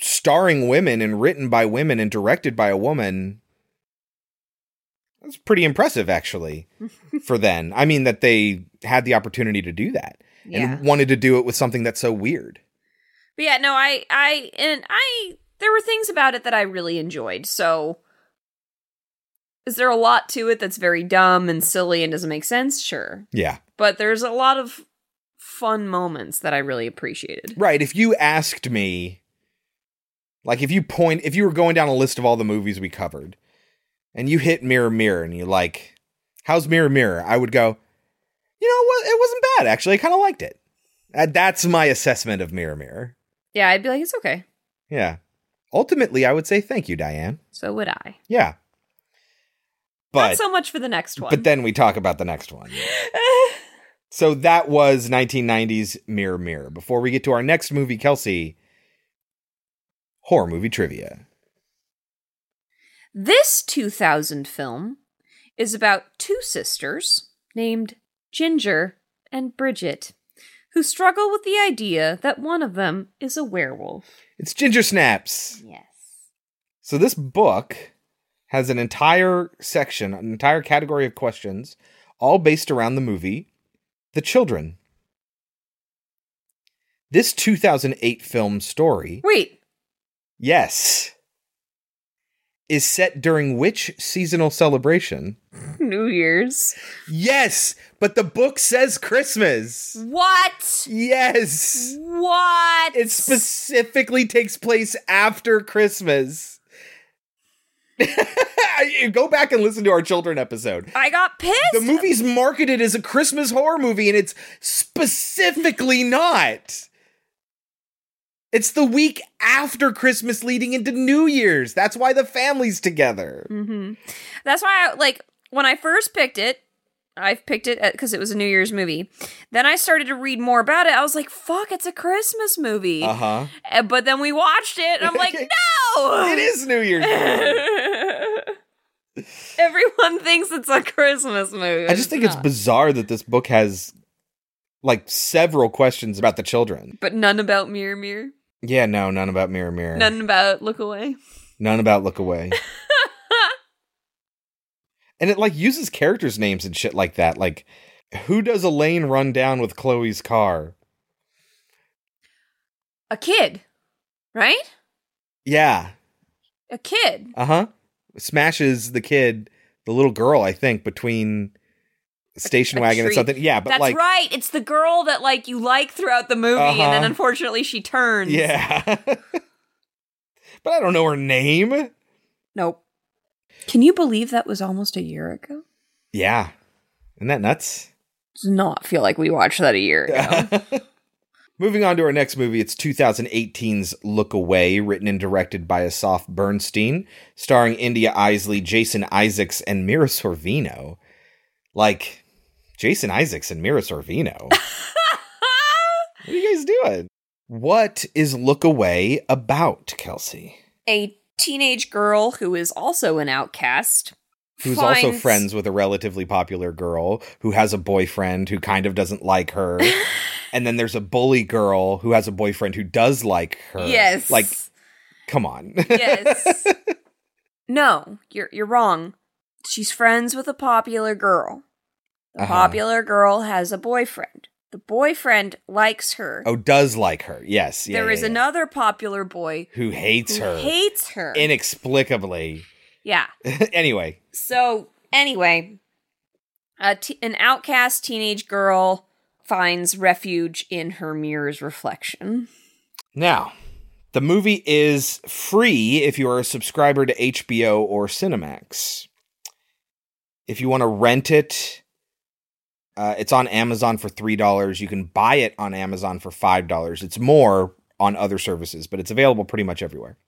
starring women and written by women and directed by a woman that's pretty impressive actually for then i mean that they had the opportunity to do that Yeah. and wanted to do it with something that's so weird But yeah, no, I I and I there were things about it that I really enjoyed. So is there a lot to it that's very dumb and silly and doesn't make sense? Sure. yeah But there's a lot of fun moments that I really appreciated. right if you asked me like if you point if you were going down a list of all the movies we covered and you hit mirror mirror and you like how's mirror mirror i would go you know what? It wasn't bad actually. I kind of liked it. Uh, that's my assessment of mirror mirror. Yeah, I'd be like, it's okay. yeah. Ultimately i would say thank you diane. So would I. yeah. But Not so much for the next one. but then we talk about the next one. So that was 1990s mirror mirror. Before we get to our next movie kelsey horror movie trivia. This 2000 film is about two sisters named Ginger and Bridget who struggle with the idea that one of them is a werewolf. it's ginger snaps Yes. So this book has an entire section, an entire category of questions, all based around the movie The Children. This 2008 film story, Wait, yes, is set during which seasonal celebration? New Year's. Yes, but the book says Christmas. What? Yes. What? It specifically takes place after Christmas. Go back and listen to our children episode. I got pissed. The movie's marketed as a Christmas horror movie, and it's specifically not. It's the week after Christmas leading into New Year's. That's why the family's together. hmm That's why I like when I first picked it. I've picked it because it was a New Year's movie. Then I started to read more about it. I was like, "Fuck, it's a Christmas movie." Uh huh. Uh, But then we watched it, and I'm like, "No, It is New Year's. Everyone thinks it's a Christmas movie. I just think it's bizarre that this book has like several questions about the children. but none about Mirror Mirror. Yeah, no, none about Mirror Mirror. None about Look Away. None about Look Away. and it like uses characters' names and shit like that. Like, who does Elaine run down with Chloe's car? A kid, right? Yeah. A kid. Uh huh. Smashes the kid, the little girl, I think, between station A wagon and tree. something. Yeah, but That's like, right. It's the girl that like you like throughout the movie, and then Uh-huh. unfortunately she turns. yeah. but I don't know her name. Nope. Can you believe that was almost a year ago? Yeah. Isn't that nuts? Does not feel like we watched that a year ago. Moving on to our next movie, it's 2018's Look Away, written and directed by Assaf Bernstein, starring India Eisley, Jason Isaacs, and Mira Sorvino. Like, Jason Isaacs and Mira Sorvino. what are you guys doing? What is Look Away about, Kelsey? a teenage girl who is also an outcast. Who's also friends with a relatively popular girl who has a boyfriend who kind of doesn't like her. and then there's a bully girl who has a boyfriend who does like her. Yes. Like Come on. Yes. no, you're you're wrong. She's friends with a popular girl. The Uh-huh. popular girl has a boyfriend. The boyfriend likes her. oh, does like her. Yes. Yeah, there yeah, is yeah. another popular boy who hates who her hates her. inexplicably. yeah. anyway, So anyway, a t- an outcast teenage girl finds refuge in her mirror's reflection. now the movie is free if you are a subscriber to HBO or Cinemax. If you want to rent it, uh, it's on Amazon for three dollars. You can buy it on Amazon for five dollars. It's more on other services, but it's available pretty much everywhere.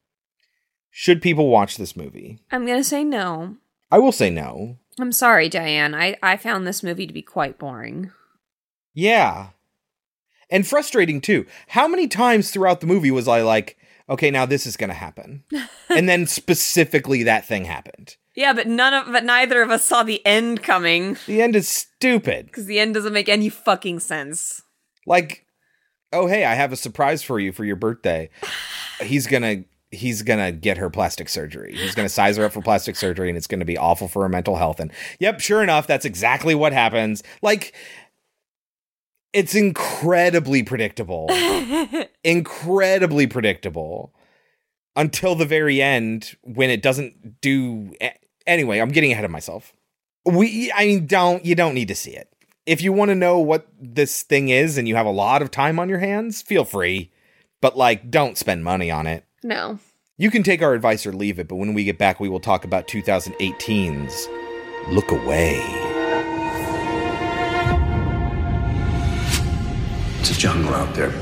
Should people watch this movie? I'm gonna say no. I will say no. I'm sorry, Diane. I, I found this movie to be quite boring. Yeah. And frustrating too. How many times throughout the movie was I like, okay, now this is going to happen? and then specifically that thing happened. Yeah, but none of but neither of us saw the end coming The end is stupid. because the end doesn't make any fucking sense. Like, oh, hey, I have a surprise for you for your birthday. He's going to. He's gonna get her plastic surgery. He's gonna size her up for plastic surgery, and it's gonna be awful for her mental health. And yep, sure enough, that's exactly what happens. Like, it's incredibly predictable. incredibly predictable until the very end when it doesn't do anyway i'm getting ahead of myself we i mean don't you don't need to see it if you want to know what this thing is and you have a lot of time on your hands feel free but like don't spend money on it No. you can take our advice or leave it but when we get back we will talk about 2018's look away It's a jungle out there.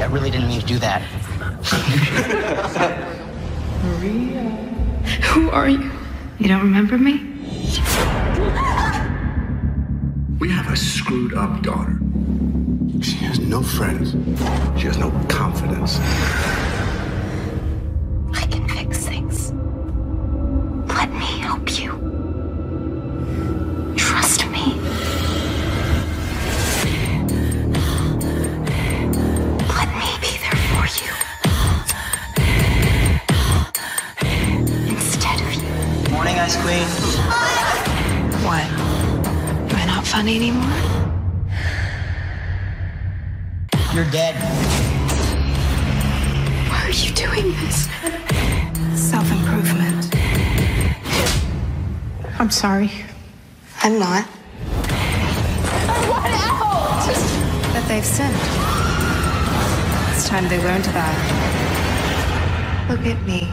I really didn't mean to do that. Maria. Who are you? You don't remember me? We have a screwed up daughter. She has no friends. She has no confidence. I can fix things. Let me help you. You. Ice Queen. What? Am I not funny anymore? You're dead. Why are you doing this? Self improvement. I'm sorry. I'm not. What out? That they've sinned. It's time they learned that. Look at me.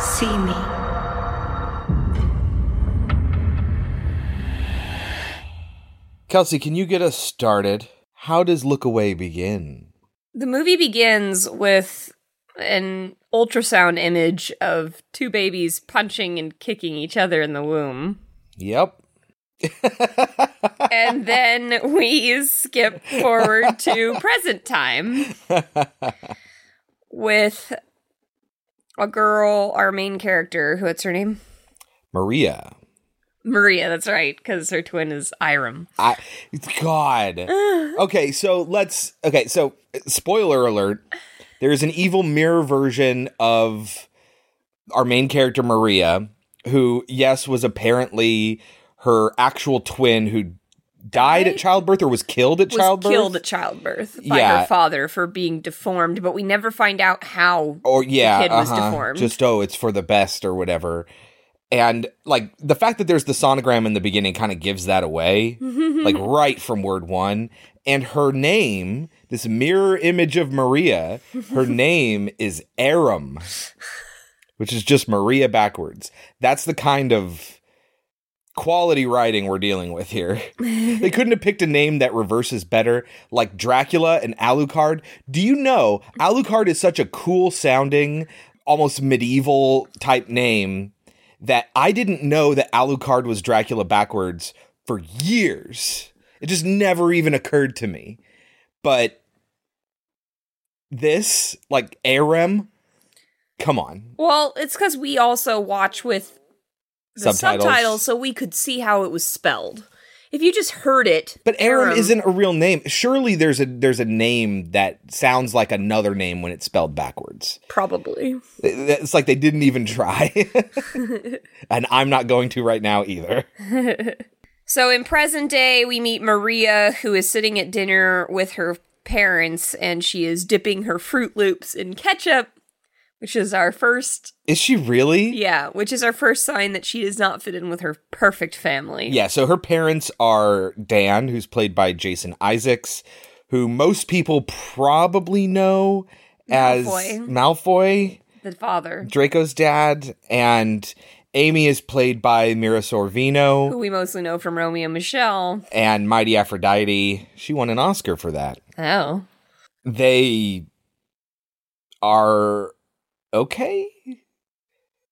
See me. Kelsey can you get us started? How does look away begin? The movie begins with an ultrasound image of two babies punching and kicking each other in the womb. yep. And then we skip forward to present time with a girl, our main character, who what's her name? maria Maria, that's right, because her twin is Iram. I God. Okay, so let's okay, so spoiler alert. There's an evil mirror version of our main character Maria, who yes was apparently her actual twin who died at childbirth or was killed at was childbirth. killed at childbirth by Yeah. her father for being deformed, but we never find out how or yeah, the kid was uh-huh. deformed. Just oh, it's for the best or whatever. And like the fact that there's the sonogram in the beginning kind of gives that away, like right from word one. And her name, this mirror image of Maria, her name is Aram, which is just Maria backwards. That's the kind of quality writing we're dealing with here. they couldn't have picked a name that reverses better, like Dracula and Alucard. Do you know Alucard is such a cool sounding, almost medieval type name that I didn't know that Alucard was Dracula backwards for years. It just never even occurred to me. But this, like Aram, come on. Well, it's because we also watch with the Subtitles. subtitles. so we could see how it was spelled. If you just heard it, But Aram um, Aram- isn't a real name. Surely there's a there's a name that sounds like another name when it's spelled backwards. probably. It's like they didn't even try. and I'm not going to right now either. so in present day, we meet Maria, who is sitting at dinner with her parents, and she is dipping her Fruit Loops in ketchup, which is our first, Is she really? yeah, which is our first sign that she does not fit in with her perfect family. Yeah, so her parents are Dan, who's played by Jason Isaacs, who most people probably know as Malfoy. Malfoy, The father, Draco's dad, and Amy is played by Mira Sorvino, who we mostly know from Romy and Michele. and Mighty Aphrodite. She won an Oscar for that. Oh. They are okay.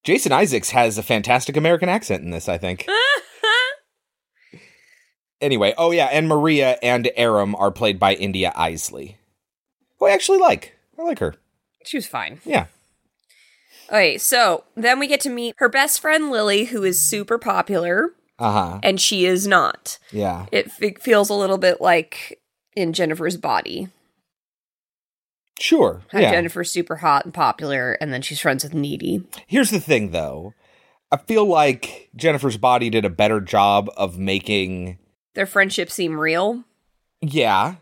Jason Isaacs has a fantastic American accent in this, I think. anyway, oh yeah, and Maria and Aram are played by India Eisley. Who I actually like. I like her. She was fine. Yeah. Okay, so then we get to meet her best friend Lily, who is super popular, Uh huh. and she is not. Yeah. It, f- feels a little bit like in Jennifer's body. Sure. How yeah. Jennifer's super hot and popular, and then she's friends with Needy. Here's the thing, though. I feel like Jennifer's Body did a better job of making Their friendship seem real. Yeah.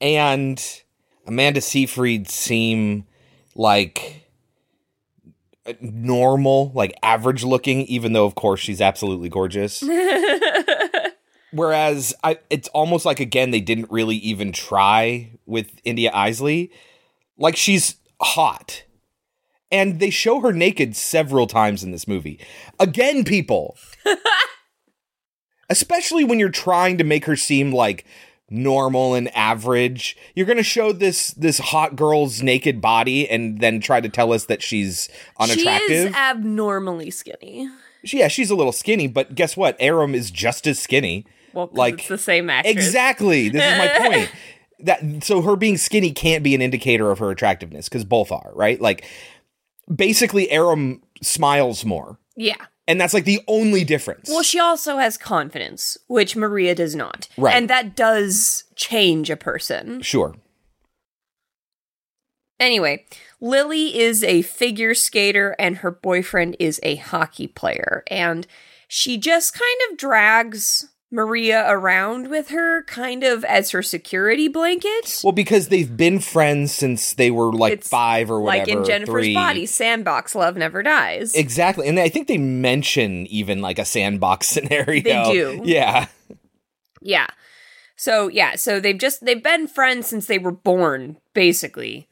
And Amanda Seyfried seem like uh, normal, like average looking, even though of course she's absolutely gorgeous. Whereas I it's almost like again they didn't really even try with India Eisley. Like she's hot. And they show her naked several times in this movie. Again, people. Especially when you're trying to make her seem like normal and average. You're going to show this this hot girl's naked body and then try to tell us that she's unattractive. She is abnormally skinny. Yeah, she's a little skinny, but guess what? Aram is just as skinny. Well, like it's the same actress. Exactly. This is my point. That so her being skinny can't be an indicator of her attractiveness because both are right. Like basically, Aram smiles more, Yeah. and that's like the only difference. Well, she also has confidence, which Maria does not. Right. And that does change a person. sure. Anyway, Lily is a figure skater and her boyfriend is a hockey player. And she just kind of drags Maria around with her, kind of as her security blanket. Well, because they've been friends since they were like It's five or whatever. like in Jennifer's three. body, sandbox love never dies. Exactly, and I think they mention even like a sandbox scenario. They do. Yeah. Yeah. So yeah, so they've just they've been friends since they were born, basically.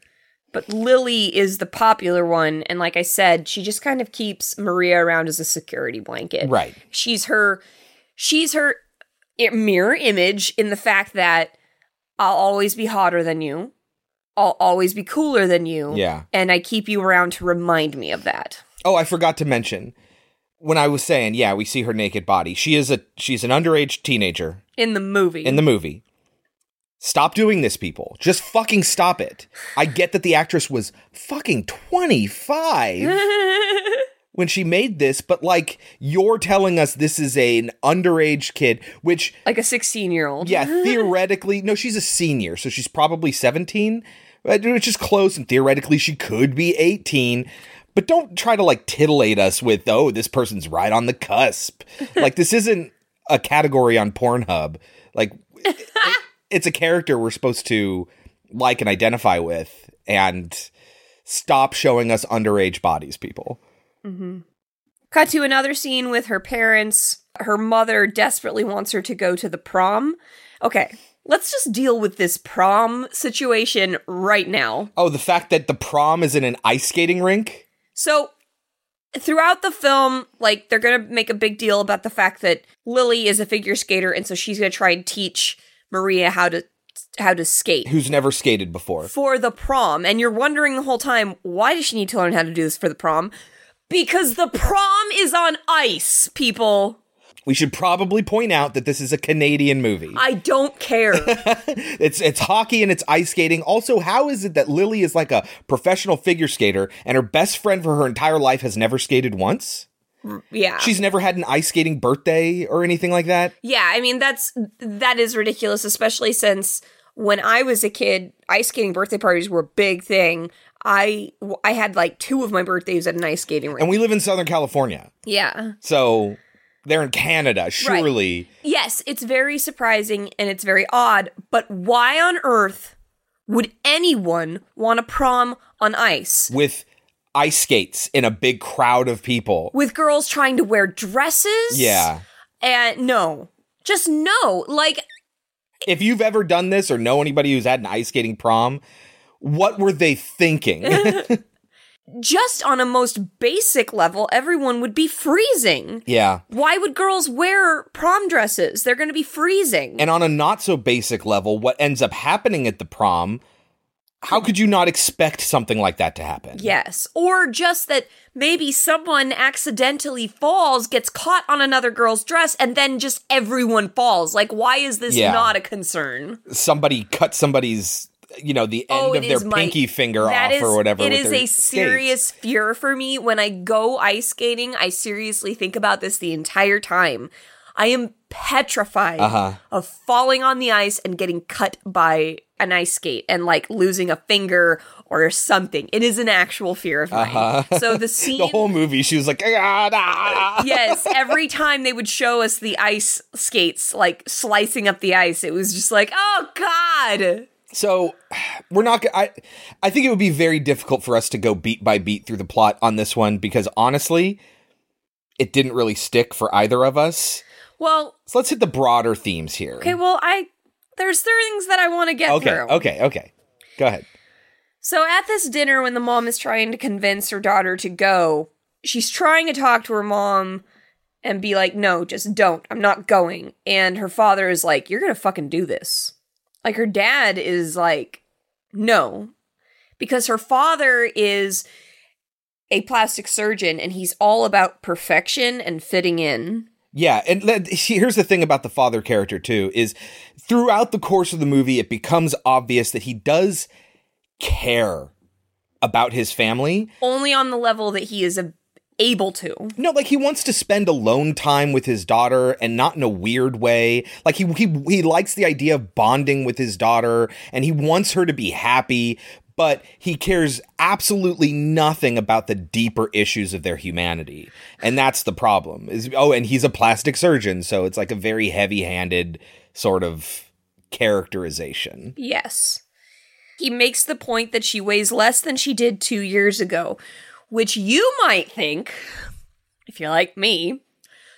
But Lily is the popular one, and like I said, she just kind of keeps Maria around as a security blanket. Right. She's her she's her mirror image in the fact that I'll always be hotter than you. I'll always be cooler than you. Yeah. And I keep you around to remind me of that. Oh, I forgot to mention when I was saying, yeah, we see her naked body. She is a she's an underage teenager In the movie. in the movie. Stop doing this, people. Just fucking stop it. I get that the actress was fucking 25 when she made this, but like you're telling us this is an underage kid, which like a 16 year old. yeah, theoretically, no, she's a senior, so she's probably 17, uh, which is close, and theoretically she could be 18. But don't try to like titillate us with, oh, this person's right on the cusp. like this isn't a category on Pornhub. Like it- it's a character we're supposed to like and identify with, and stop showing us underage bodies, people. Mm-hmm. Cut to another scene with her parents. Her mother desperately wants her to go to the prom. Okay, let's just deal with this prom situation right now. Oh, the fact that the prom is in an ice skating rink. So, throughout the film, like, they're gonna make a big deal about the fact that Lily is a figure skater, and so she's gonna try and teach Maria how to how to skate Who's never skated before? for the prom. And you're wondering the whole time, why does she need to learn how to do this for the prom? Because the prom is on ice, people. We should probably point out that this is a Canadian movie. I don't care. It's it's hockey and it's ice skating. Also, how is it that Lily is like a professional figure skater and her best friend for her entire life has never skated once? Yeah. She's never had an ice skating birthday or anything like that. Yeah, I mean that's that is ridiculous, especially since when I was a kid, ice skating birthday parties were a big thing. I I had like two of my birthdays at an ice skating rink. And we live in Southern California. yeah. So they're in Canada. Surely. Yes, it's very surprising and it's very odd, but why on earth would anyone want a prom on ice With ice skates in a big crowd of people. with girls trying to wear dresses? Yeah. And no. Just no. Like If you've ever done this or know anybody who's had an ice skating prom, what were they thinking? just on a most basic level, everyone would be freezing. yeah. Why would girls wear prom dresses? They're going to be freezing. And on a not so basic level, what ends up happening at the prom, how could you not expect something like that to happen? yes. Or just that maybe someone accidentally falls, gets caught on another girl's dress, and then just everyone falls. Like, why is this Yeah. not a concern? Somebody cut somebody's, you know, the end Oh, of their is my- pinky finger off is- or whatever. It with is a skates. serious fear for me. When I go ice skating, I seriously think about this the entire time. I am petrified Uh-huh. of falling on the ice and getting cut by an ice skate and like losing a finger or something. It is an actual fear of mine. Uh-huh. So the scene the whole movie, she was like, "Ah, ah." yes, every time they would show us the ice skates like slicing up the ice, it was just like, oh god. So we're not. I I think it would be very difficult for us to go beat by beat through the plot on this one because honestly, it didn't really stick for either of us. Well, So let's hit the broader themes here. okay, well, I there's things that I want to get okay, through. okay, okay. Go ahead. So at this dinner, when the mom is trying to convince her daughter to go, she's trying to talk to her mom and be like, no, just don't. I'm not going. And her father is like, you're going to fucking do this. Like her dad is like, no. Because her father is a plastic surgeon and he's all about perfection and fitting in. Yeah, and let- here's the thing about the father character too is throughout the course of the movie it becomes obvious that he does care about his family. Only on the level that he is a- able to. No, like he wants to spend alone time with his daughter and not in a weird way. Like he he he likes the idea of bonding with his daughter and he wants her to be happy, but he cares absolutely nothing about the deeper issues of their humanity. And that's the problem. Is oh, and he's a plastic surgeon, so it's like a very heavy-handed sort of characterization. Yes. He makes the point that she weighs less than she did two years ago, which you might think, if you're like me,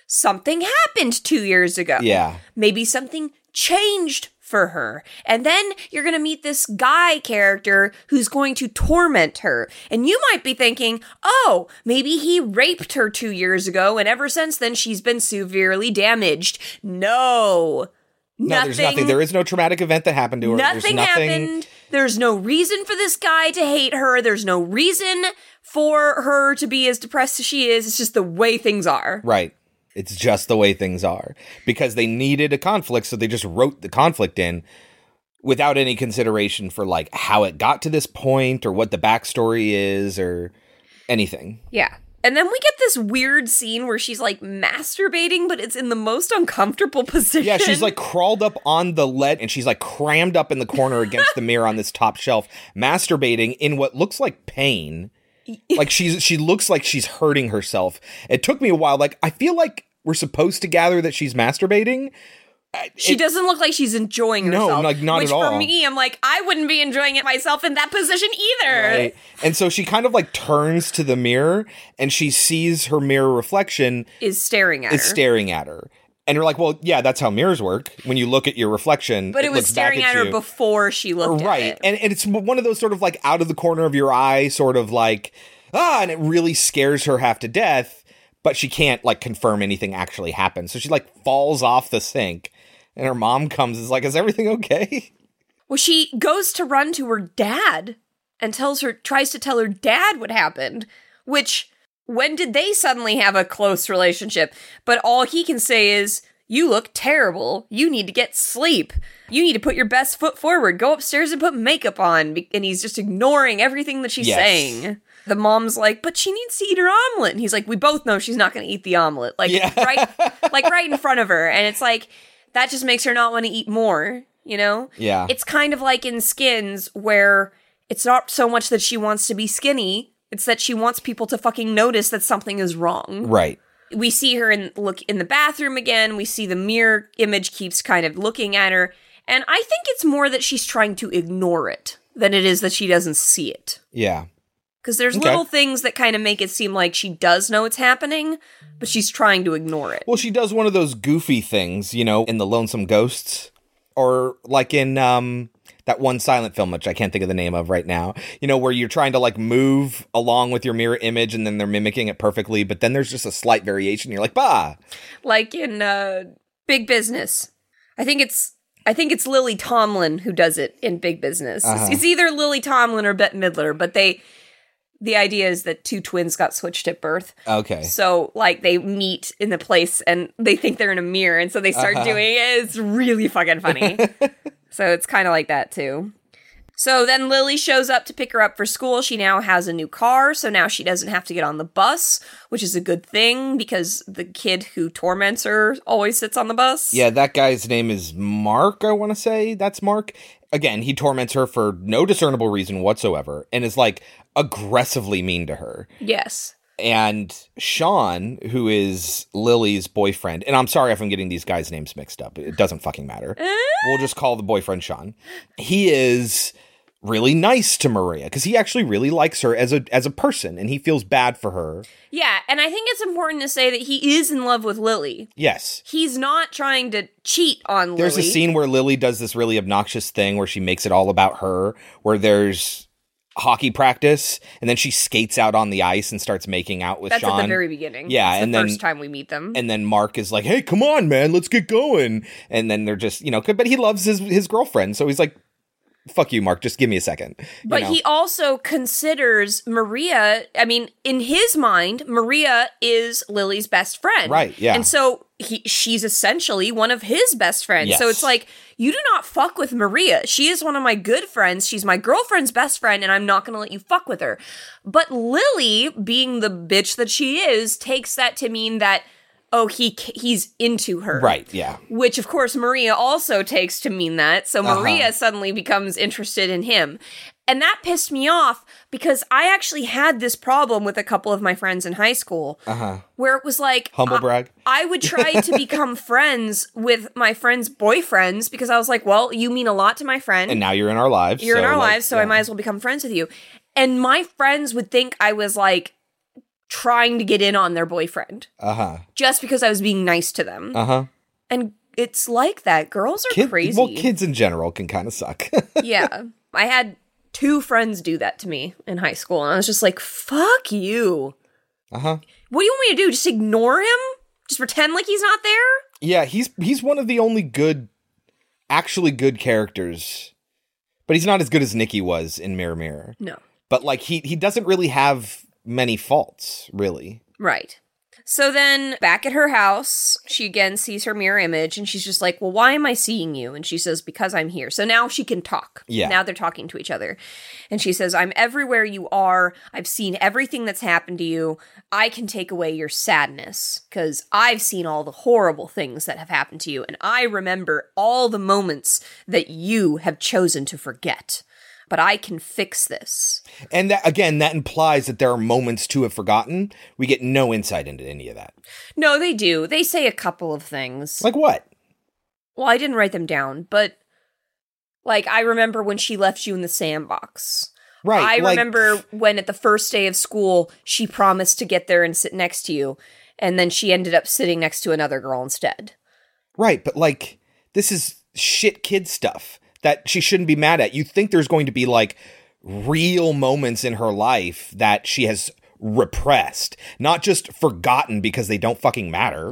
something happened two years ago. Yeah. Maybe something changed for her. And then you're going to meet this guy character who's going to torment her. And you might be thinking, oh, maybe he raped her two years ago, and ever since then she's been severely damaged. No. No, there's nothing. There is no traumatic event that happened to her. There's Nothing happened. There's no reason for this guy to hate her. There's no reason for her to be as depressed as she is. It's just the way things are. Right. It's just the way things are because they needed a conflict, so they just wrote the conflict in without any consideration for like how it got to this point or what the backstory is or anything. Yeah. And then we get this weird scene where she's like masturbating, but it's in the most uncomfortable position. Yeah, she's like crawled up on the lead and she's like crammed up in the corner against the mirror on this top shelf, masturbating in what looks like pain. Like she's she looks like she's hurting herself. It took me a while. Like I feel like we're supposed to gather that she's masturbating. She doesn't look like she's enjoying No, herself. like, not which at all. for me, I'm like, I wouldn't be enjoying it myself in that position either. Right. And so she kind of like turns to the mirror and she sees her mirror reflection Is staring at is her. staring at her. And you're like, well, yeah, that's how mirrors work. When you look at your reflection, but it, was looks back staring at, her you. before she looked right. at it. And, and it's one of those sort of like out of the corner of your eye, sort of like, ah, and it really scares her half to death, but she can't like confirm anything actually happened. So she like falls off the sink and her mom comes is like, is everything okay? Well, she goes to run to her dad and tells her, tries to tell her dad what happened, which, when did they suddenly have a close relationship? But all he can say is, You look terrible. You need to get sleep. You need to put your best foot forward. Go upstairs and put makeup on. And he's just ignoring everything that she's Yes. saying. the mom's like, but she needs to eat her omelet. And he's like, we both know she's not going to eat the omelet. Like, right, like right in front of her. And it's like, that just makes her not want to eat more, you know? Yeah. It's kind of like in Skins where it's not so much that she wants to be skinny, it's that she wants people to fucking notice that something is wrong. Right. We see her in look in the bathroom again. We see the mirror image keeps kind of looking at her. And I think it's more that she's trying to ignore it than it is that she doesn't see it. Yeah. Because there's Okay. little things that kind of make it seem like she does know it's happening, but she's trying to ignore it. Well, she does one of those goofy things, you know, in the Lonesome Ghosts, or like in um that one silent film, which I can't think of the name of right now. You know, where you're trying to like move along with your mirror image, and then they're mimicking it perfectly, but then there's just a slight variation. You're like, bah. Like in uh, Big Business. I think it's I think it's Lily Tomlin who does it in Big Business. Uh-huh. It's either Lily Tomlin or Bette Midler, but they the idea is that two twins got switched at birth. Okay. So like they meet in the place and they think they're in a mirror and so they start Uh-huh. doing it. It's really fucking funny. so it's kind of like that too. So then Lily shows up to pick her up for school. She now has a new car, so now she doesn't have to get on the bus, which is a good thing because the kid who torments her always sits on the bus. Yeah, that guy's name is Mark, I want to say. That's Mark. Again, he torments her for no discernible reason whatsoever and is like aggressively mean to her. Yes. And Sean, who is Lily's boyfriend, and I'm sorry if I'm getting these guys' names mixed up. It doesn't fucking matter. we'll just call the boyfriend Sean. He is really nice to Maria because he actually really likes her as a as a person and he feels bad for her. Yeah, and I think it's important to say that he is in love with Lily. Yes. He's not trying to cheat on Lily. There's Lily. a scene where Lily does this really obnoxious thing where she makes it all about her, where there's hockey practice and then she skates out on the ice and starts making out with That's Sean. at the very beginning. Yeah, It's and the then first time we meet them. and then Mark is like, "Hey, come on, man, let's get going." And then they're just, you know, but he loves his his girlfriend, so he's like, "Fuck you, Mark, just give me a second. You But know? he also considers Maria, I mean, in his mind, Maria is Lily's best friend. Right, yeah. And so he she's essentially one of his best friends. So it's like, you do not fuck with Maria. She is one of my good friends. She's my girlfriend's best friend, and I'm not going to let you fuck with her. But Lily, being the bitch that she is, takes that to mean that, oh, he he's into her. right, yeah. Which, of course, Maria also takes to mean that. So Uh-huh. Maria suddenly becomes interested in him. And that pissed me off because I actually had this problem with a couple of my friends in high school Uh huh. where it was like, Humble I- brag. I would try to become friends with my friends' boyfriends because I was like, well, you mean a lot to my friend. And now you're in our lives. You're in our like, lives, so I might as well become friends with you. And my friends would think I was like trying to get in on their boyfriend Uh huh. just because I was being nice to them. Uh huh. And it's like that. Girls are Kid, crazy. Well, kids in general can kind of suck. yeah. I had two friends do that to me in high school, and I was just like, fuck you. uh huh. What do you want me to do? Just ignore him? Just pretend like he's not there? Yeah, he's he's one of the only good, actually good characters, but he's not as good as Nikki was in Mirror Mirror. No. But like he he doesn't really have many faults, really. Right. So then, back at her house, she again sees her mirror image and she's just like, Well, why am I seeing you? And she says, Because I'm here. So now she can talk. Yeah. Now they're talking to each other. And she says, I'm everywhere you are. I've seen everything that's happened to you. I can take away your sadness because I've seen all the horrible things that have happened to you. And I remember all the moments that you have chosen to forget. But I can fix this. And that again, that implies that there are moments to have forgotten. We get no insight into any of that. No, they do. They say a couple of things. Like what? Well, I didn't write them down, but like I remember when she left you in the sandbox. Right. I like- remember when at the first day of school she promised to get there and sit next to you, and then she ended up sitting next to another girl instead. Right, but like this is shit kid stuff that she shouldn't be mad at. You think there's going to be like real moments in her life that she has repressed, not just forgotten because they don't fucking matter.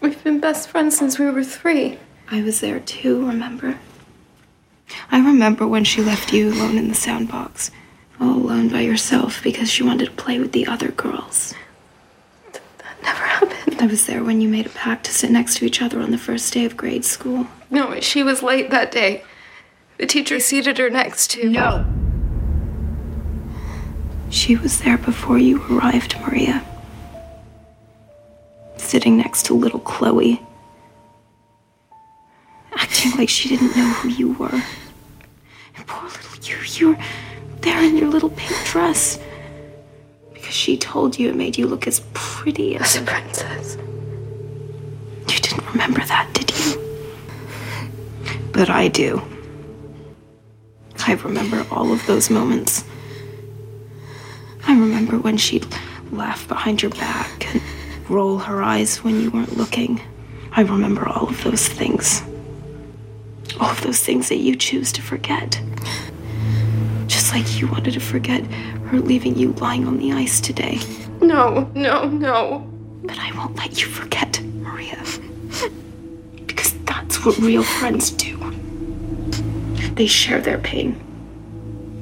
We've been best friends since we were three. I was there too, remember? I remember when she left you alone in the soundbox, all alone by yourself because she wanted to play with the other girls. Never happened. I was there when you made a pact to sit next to each other on the first day of grade school. No, she was late that day. The teacher seated her next to. No. She was there before you arrived, Maria. Sitting next to little Chloe. Acting like she didn't know who you were. And poor little you, you were there in your little pink dress. Because she told you it made you look as pretty as a princess. You didn't remember that, did you? But I do. I remember all of those moments. I remember when she'd laugh behind your back and roll her eyes when you weren't looking. I remember all of those things. All of those things that you choose to forget. Just like you wanted to forget her leaving you lying on the ice today. No, no, no. But I won't let you forget, Maria. Because that's what real friends do. They share their pain.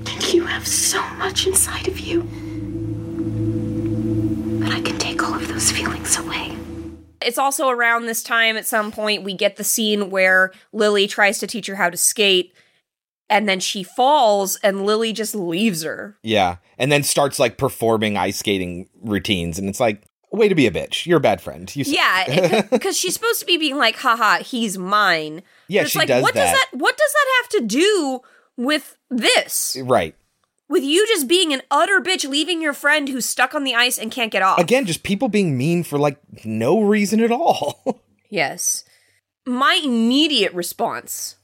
And you have so much inside of you. But I can take all of those feelings away. It's also around this time at some point we get the scene where Lily tries to teach her how to skate and then she falls and Lily just leaves her. Yeah. And then starts like performing ice skating routines. And it's like, way to be a bitch. You're a bad friend. You. Yeah, because she's supposed to be being like, haha, he's mine. Yeah, But it's she like, does what that. does that what does that have to do with this? right. With you just being an utter bitch leaving your friend who's stuck on the ice and can't get off. Again, just people being mean for like no reason at all. Yes. My immediate response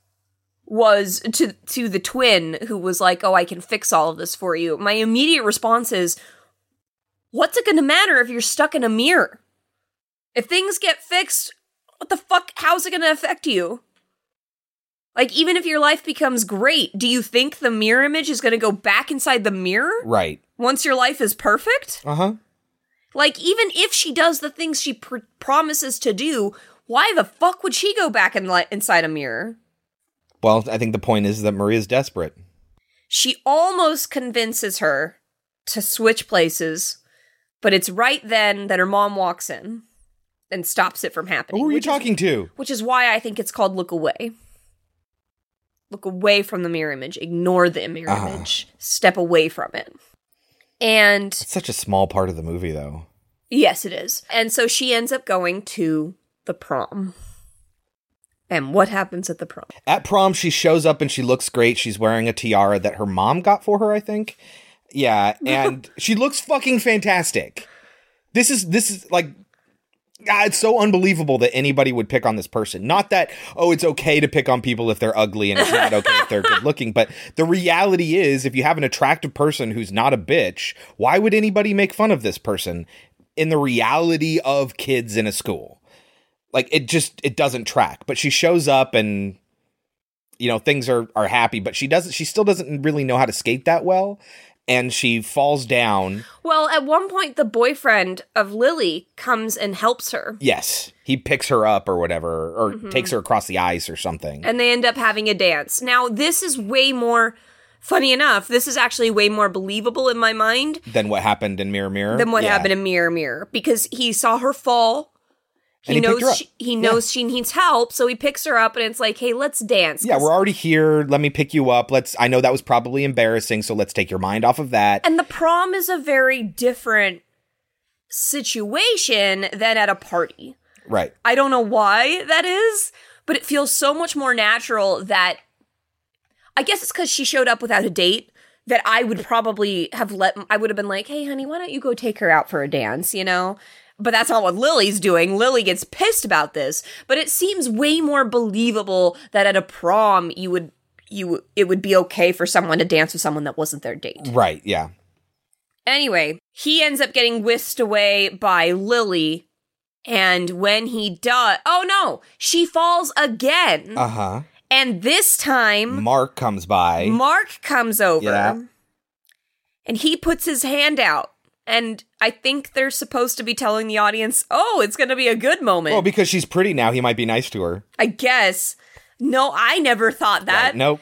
was to to the twin who was like, "Oh, I can fix all of this for you." My immediate response is, "What's it going to matter if you're stuck in a mirror? If things get fixed, what the fuck how's it going to affect you?" Like even if your life becomes great, do you think the mirror image is going to go back inside the mirror right. once your life is perfect? Uh huh. Like, even if she does the things she pr- promises to do, why the fuck would she go back and li- inside a mirror? Well, I think the point is that Maria's desperate. She almost convinces her to switch places, but it's right then that her mom walks in and stops it from happening. Who are you which is- talking to? which is why I think it's called Look Away. Look away from the mirror image. Ignore the mirror Ah. image. Step away from it. And It's such a small part of the movie, though. Yes, it is. And so she ends up going to the prom. And what happens at the prom? At prom, she shows up and she looks great. She's wearing a tiara that her mom got for her, I think. Yeah, and she looks fucking fantastic. This is this is like ah, it's so unbelievable that anybody would pick on this person. Not that oh, it's okay to pick on people if they're ugly and it's not okay if they're good looking, but the reality is if you have an attractive person who's not a bitch, why would anybody make fun of this person in the reality of kids in a school? Like it just it doesn't track. But she shows up and you know things are are happy, but she doesn't she still doesn't really know how to skate that well and she falls down. Well, at one point, the boyfriend of Lily comes and helps her. Yes, he picks her up or whatever, or Mhm. takes her across the ice or something. And they end up having a dance. Now, this is way more, funny enough, this is actually way more believable in my mind than what happened in Mirror Mirror. than what Yeah. happened in Mirror Mirror because he saw her fall. He, he knows she, he knows she needs help, so he picks her up and it's like, "Hey, let's dance." Yeah, we're already here. Let me pick you up. Let's. I know that was probably embarrassing, so let's take your mind off of that. And the prom is a very different situation than at a party. Right. I don't know why that is, but it feels so much more natural that I guess it's because she showed up without a date that I would probably have let I would have been like, "Hey honey, why don't you go take her out for a dance?" you know? But that's not what Lily's doing. Lily gets pissed about this, but it seems way more believable that at a prom you would you it would be okay for someone to dance with someone that wasn't their date. Right. Yeah. Anyway, he ends up getting whisked away by Lily. And when he does, oh no, she falls again. Uh huh. and this time, Mark comes by. Mark comes over Yeah. and he puts his hand out. And I think they're supposed to be telling the audience, oh, it's going to be a good moment. well, because she's pretty now, he might be nice to her. I guess. No, I never thought that. Right, Nope.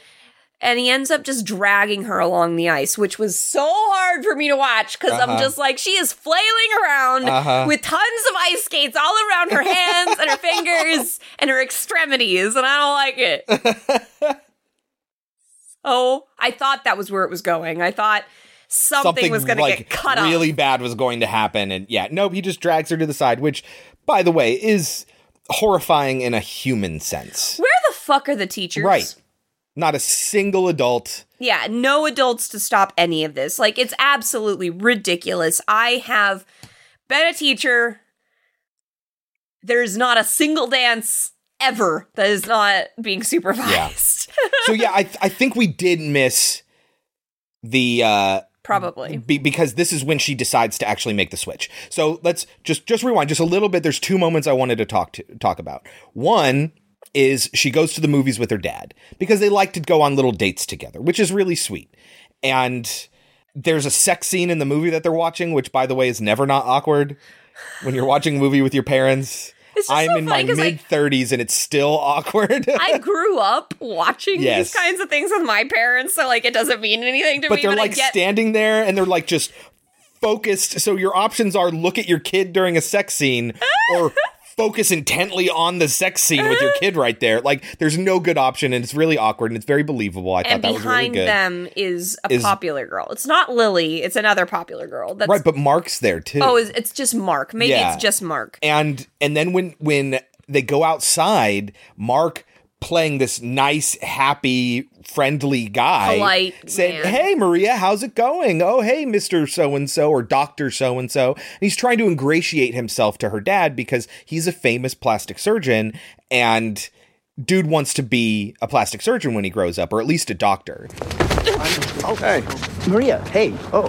and he ends up just dragging her along the ice, which was so hard for me to watch because I'm Uh-huh. just like, she is flailing around Uh-huh. with tons of ice skates all around her hands and her fingers and her extremities, and I don't like it. oh, I thought that was where it was going. I thought something, was going to like get cut off. really bad was going to happen and yeah nope he just drags her to the side which by the way is horrifying in a human sense Where the fuck are the teachers? right not a single adult Yeah, no adults to stop any of this. Like, it's absolutely ridiculous. I have been a teacher. There's not a single dance ever that is not being supervised. so yeah i i think we did miss the uh Probably. be, because this is when she decides to actually make the switch. So let's just just rewind just a little bit. There's two moments I wanted to talk to talk about. One is she goes to the movies with her dad because they like to go on little dates together, which is really sweet. And there's a sex scene in the movie that they're watching, which by the way is never not awkward when you're watching a movie with your parents. I'm so in my like- mid 30s and it's still awkward. I grew up watching Yes. these kinds of things with my parents, so like it doesn't mean anything to me. but me. they're but like get standing there and they're like just focused. So your options are look at your kid during a sex scene or focus intently on the sex scene with your kid right there. Like there's no good option and it's really awkward and it's very believable. I and thought that was really good. behind them is a Is- popular girl. It's not Lily. It's another popular girl. That's right, but Mark's there too. oh, it's, it's just Mark. Maybe Yeah. it's just Mark. and and then when when they go outside, Mark playing this nice, happy, friendly guy, Polite saying, man. "Hey, Maria, how's it going? Oh, hey, Mister So and So or Doctor So and So." And he's trying to ingratiate himself to her dad because he's a famous plastic surgeon and. Dude wants to be a plastic surgeon when he grows up, or at least a doctor. Oh, hey. Maria, hey. Oh,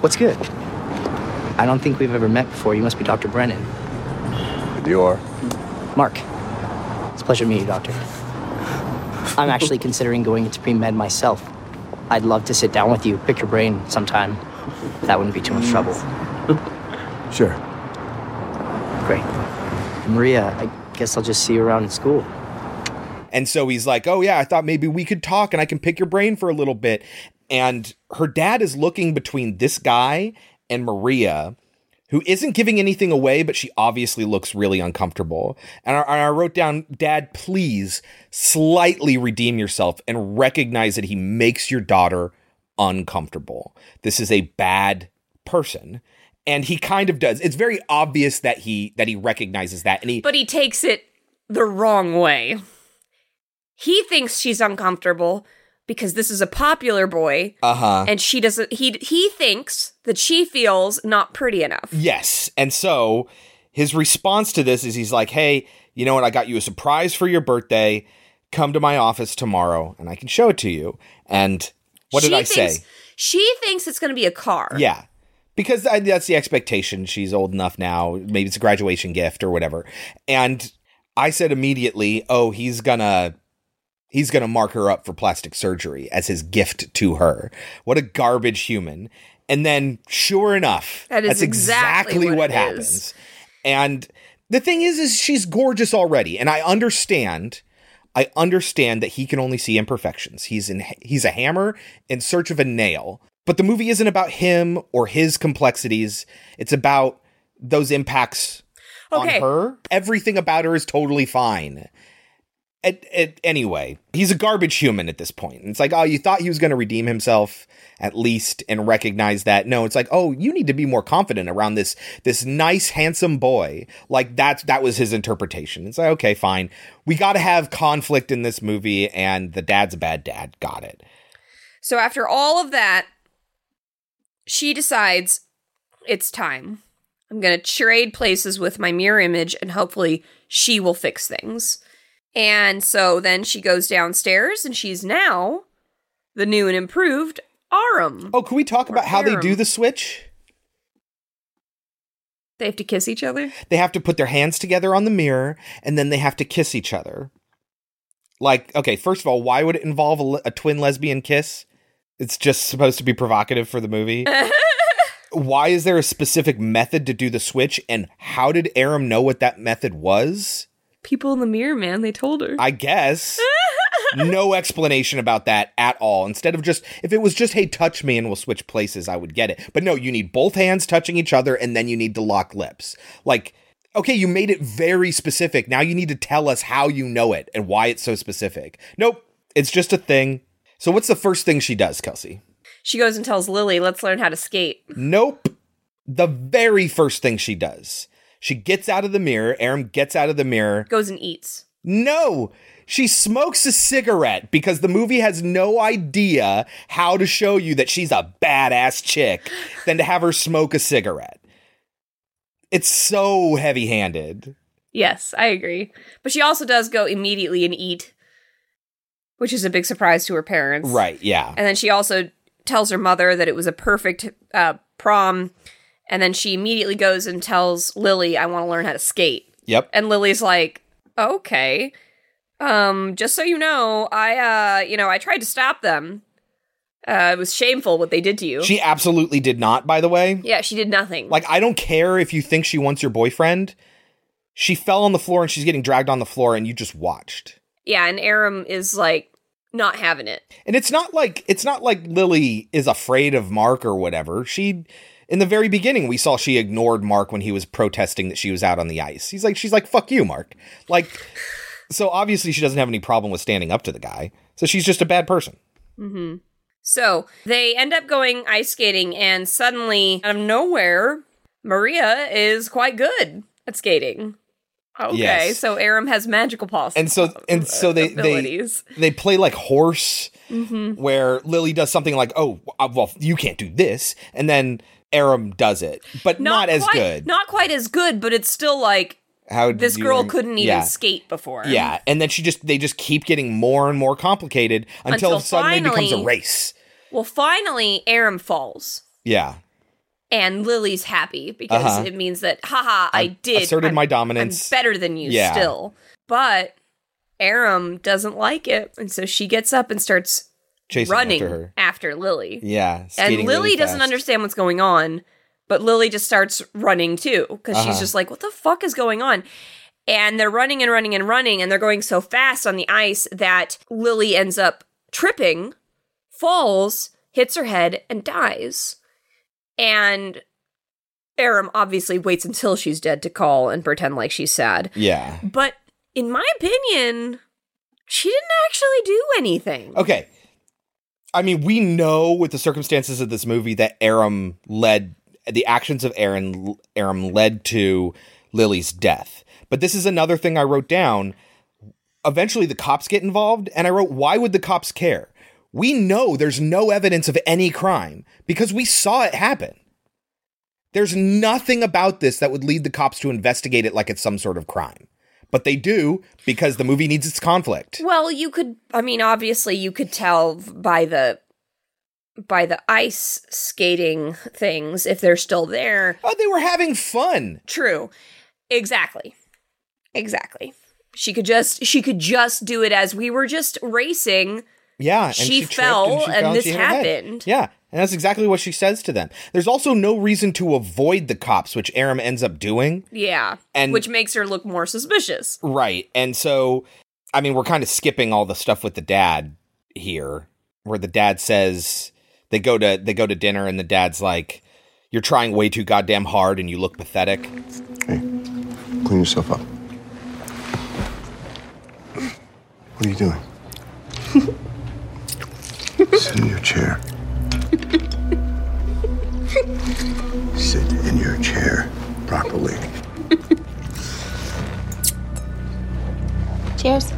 what's good? I don't think we've ever met before. You must be Dr. Brennan. You are. Mark. It's a pleasure to meet you, Doctor. I'm actually considering going into pre med myself. I'd love to sit down with you, pick your brain sometime. That wouldn't be too much trouble. Sure. Great. Maria, I guess I'll just see you around in school. And so he's like, Oh, yeah, I thought maybe we could talk and I can pick your brain for a little bit. And her dad is looking between this guy and Maria, who isn't giving anything away, but she obviously looks really uncomfortable. And I, and I wrote down, Dad, please slightly redeem yourself and recognize that he makes your daughter uncomfortable. This is a bad person. And he kind of does. It's very obvious that he that he recognizes that. And he But he takes it the wrong way. He thinks she's uncomfortable because this is a popular boy uh-huh. and she doesn't he he thinks that she feels not pretty enough. Yes. And so his response to this is he's like, hey, you know what? I got you a surprise for your birthday. Come to my office tomorrow and I can show it to you. And what did She I thinks- say? She thinks it's going to be a car. Yeah. Because that's the expectation. She's old enough now. Maybe it's a graduation gift or whatever. And I said immediately, oh, he's gonna. He's going to mark her up for plastic surgery as his gift to her. What a garbage human. And then, sure enough, That is that's exactly exactly, what what, happens. is. And the thing is, is she's gorgeous already. And I understand, I understand that he can only see imperfections. He's in, he's a hammer in search of a nail. But the movie isn't about him or his complexities. It's about those impacts Okay. on her. Everything about her is totally fine. Anyway, he's a garbage human at this point. It's like, oh, you thought he was going to redeem himself at least and recognize that. No, it's like, oh, you need to be more confident around this this nice, handsome boy. Like that that was his interpretation. It's like, okay, fine. We got to have conflict in this movie, and the dad's a bad dad. Got it. So after all of that, she decides it's time. I'm going to trade places with my mirror image and hopefully she will fix things. And so then she goes downstairs and she's now the new and improved Airam. Oh, can we talk about how they do the switch? They have to kiss each other? They have to put their hands together on the mirror, and then they have to kiss each other. Like, okay, first of all, why would it involve a, le- a twin lesbian kiss? It's just supposed to be provocative for the movie. why is there a specific method to do the switch, and how did Airam know what that method was? People in the mirror, man, they told her. I guess. no explanation about that at all. Instead of just, if it was just, hey, touch me and we'll switch places, I would get it. But no, you need both hands touching each other and then you need to lock lips. Like, okay, you made it very specific. Now you need to tell us how you know it and why it's so specific. Nope, it's just a thing. So, what's the first thing she does, Kelsey? She goes and tells Lily, let's learn how to skate. Nope. The very first thing she does, she gets out of the mirror. Airam gets out of the mirror. Goes and eats. No, she smokes a cigarette because the movie has no idea how to show you that she's a badass chick than to have her smoke a cigarette. It's so heavy handed. Yes, I agree. But she also does go immediately and eat, which is a big surprise to her parents. Right, yeah. And then she also tells her mother that it was a perfect uh, prom. And then she immediately goes and tells Lily, I want to learn how to skate. Yep. And Lily's like, okay. Um, just so you know, I, uh, you know, I tried to stop them. Uh, it was shameful what they did to you. She absolutely did not, by the way. yeah, she did nothing. Like, I don't care if you think she wants your boyfriend. She fell on the floor and she's getting dragged on the floor, and you just watched. yeah, and Airam is like not having it. And it's not like it's not like Lily is afraid of Mark or whatever. She in the very beginning we saw she ignored Mark when he was protesting that she was out on the ice. He's like she's like fuck you, Mark. Like so obviously she doesn't have any problem with standing up to the guy. So she's just a bad person. Mm-hmm. So they end up going ice skating, and suddenly, out of nowhere, Maria is quite good at skating. Okay, Yes. so Airam has magical pulse. And so and so they they abilities. they play like horse Mhm. where Lily does something like, "Oh, uh, well, you can't do this." And then Airam does it, but not, as quite, good. Not quite as good, but it's still like How this girl rem- couldn't even Yeah. skate before. Yeah, and then she just they just keep getting more and more complicated until, Until it suddenly becomes a race. Well, finally, Airam falls. Yeah. And Lily's happy because Uh-huh. it means that, haha, I did. asserted I'm- my dominance. I'm better than you Yeah. still. But Airam doesn't like it. And so she gets up and starts Chasing running after her. after Lily. Yeah, And Lily really doesn't understand what's going on, but Lily just starts running too because she's Uh-huh. just like, what the fuck is going on? And they're running and running and running, and they're going so fast on the ice that Lily ends up tripping, falls, hits her head, and dies. And Airam obviously waits until she's dead to call and pretend like she's sad. Yeah. But in my opinion, she didn't actually do anything. Okay. I mean, we know with the circumstances of this movie that Airam led the actions of Aaron Airam led to Lily's death. But this is another thing I wrote down. Eventually the cops get involved and I wrote why would the cops care? We know there's no evidence of any crime because we saw it happen. There's nothing about this that would lead the cops to investigate it like it's some sort of crime. But they do because the movie needs its conflict. Well, you could I mean obviously you could tell by the by the ice skating things if they're still there. Oh, they were having fun. True. Exactly. Exactly. She could just she could just do it as we were just racing. Yeah, and She she and fell this she her head. happened. Yeah, and that's exactly what she says to them. There's also no reason to avoid the cops, which Airam ends up doing. Yeah. And- which makes her look more suspicious. Right, and so I mean, we're kind of skipping all the stuff with the dad here, where the dad says they go to they go to dinner, and the dad's like, "You're trying way too goddamn hard, and you look pathetic." Hey, Clean yourself up. What are you doing? Sit in your chair. Sit in your chair properly. Cheers.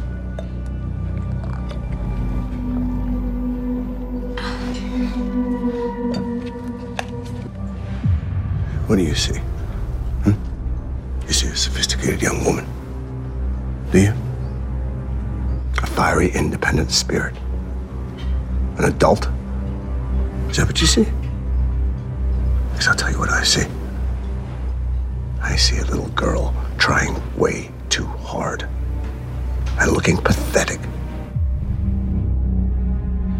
What do you see? Hmm? You see a sophisticated young woman. Do you? A fiery, independent spirit. An adult. Is that what you see? Because I'll tell you what I see. I see a little girl trying way too hard and looking pathetic.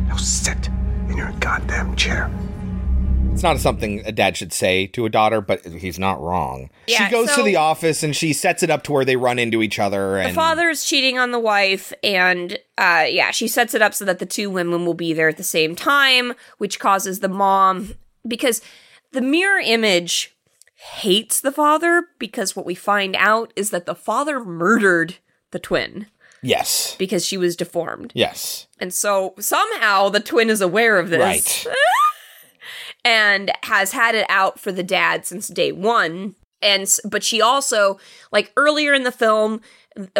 Now sit in your goddamn chair. It's not something a dad should say to a daughter, but he's not wrong. Yeah, she goes so- to the office and she sets it up to where they run into each other. And The father's cheating on the wife, and uh, yeah, she sets it up so that the two women will be there at the same time, which causes the mom because the mirror image hates the father because what we find out is that the father murdered the twin yes, because she was deformed. yes, And so somehow the twin is aware of this. Right. and has had it out for the dad since day one. And but she also like earlier in the film,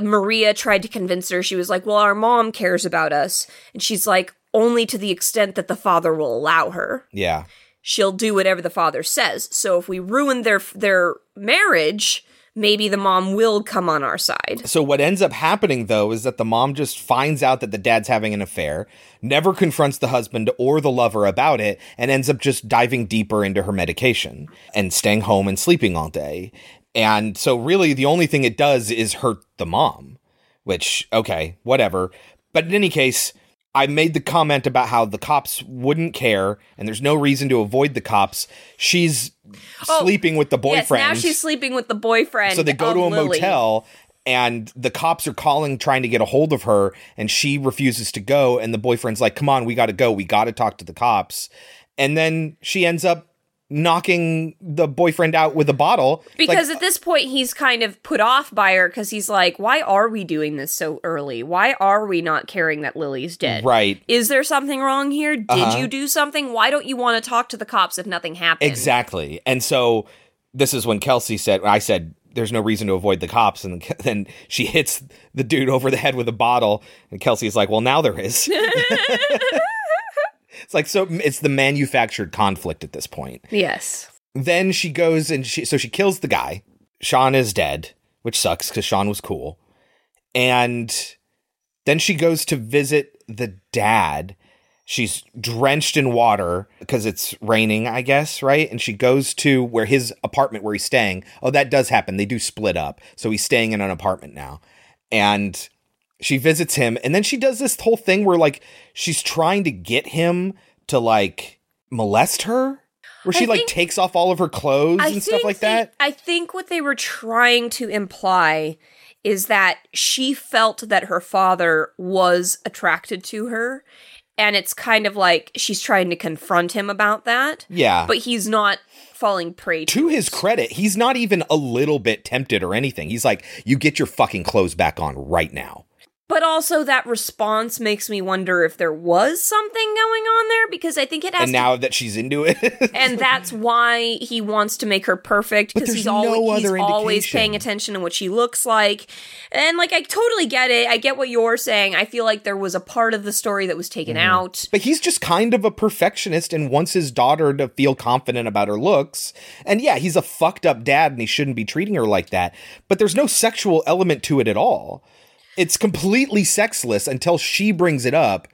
Maria tried to convince her. She was like, "Well, our mom cares about us," and she's like, "Only to the extent that the father will allow her." Yeah. She'll do whatever the father says. So if we ruin their their marriage, maybe the mom will come on our side. So what ends up happening though is that the mom just finds out that the dad's having an affair, never confronts the husband or the lover about it, and ends up just diving deeper into her medication and staying home and sleeping all day. And so really the only thing it does is hurt the mom, which okay, whatever. But in any case, I made the comment about how the cops wouldn't care and there's no reason to avoid the cops. She's oh, sleeping with the boyfriend. Yes, now she's sleeping with the boyfriend. So they go to a Lily. motel and the cops are calling trying to get a hold of her and she refuses to go and the boyfriend's like, "Come on, we got to go. We got to talk to the cops." And then she ends up knocking the boyfriend out with a bottle Because Like, at this point he's kind of put off by her because he's like, why are we doing this so early? Why are we not caring that Lily's dead? Right. Is there something wrong here? Did Uh-huh. you do something? Why don't you want to talk to the cops if nothing happened? Exactly. And so this is when Kelsey said, I said, there's no reason to avoid the cops. And then she hits the dude over the head with a bottle. And Kelsey's like, well, now there is. it's like, so it's the manufactured conflict at this point. Yes. Then she goes and she, so she kills the guy. Sean is dead, which sucks because Sean was cool. And then she goes to visit the dad. She's drenched in water because it's raining, I guess, right? And she goes to where his apartment where he's staying. Oh, that does happen. They do split up. So he's staying in an apartment now. And she visits him and then she does this whole thing where like she's trying to get him to like molest her. Where she I like think- takes off all of her clothes I and stuff like they- that. I think what they were trying to imply is that she felt that her father was attracted to her. And it's kind of like she's trying to confront him about that. Yeah. But he's not falling prey to to his credit, he's not even a little bit tempted or anything. He's like, "You get your fucking clothes back on right now." But also that response makes me wonder if there was something going on there because I think it has And to now that she's into it, and that's why he wants to make her perfect because he's always no he's always paying attention to what she looks like. And like I totally get it. I get what you're saying. I feel like there was a part of the story that was taken Mm-hmm. out. but he's just kind of a perfectionist and wants his daughter to feel confident about her looks. And yeah, he's a fucked up dad and he shouldn't be treating her like that. But there's no sexual element to it at all. It's completely sexless until she brings it up.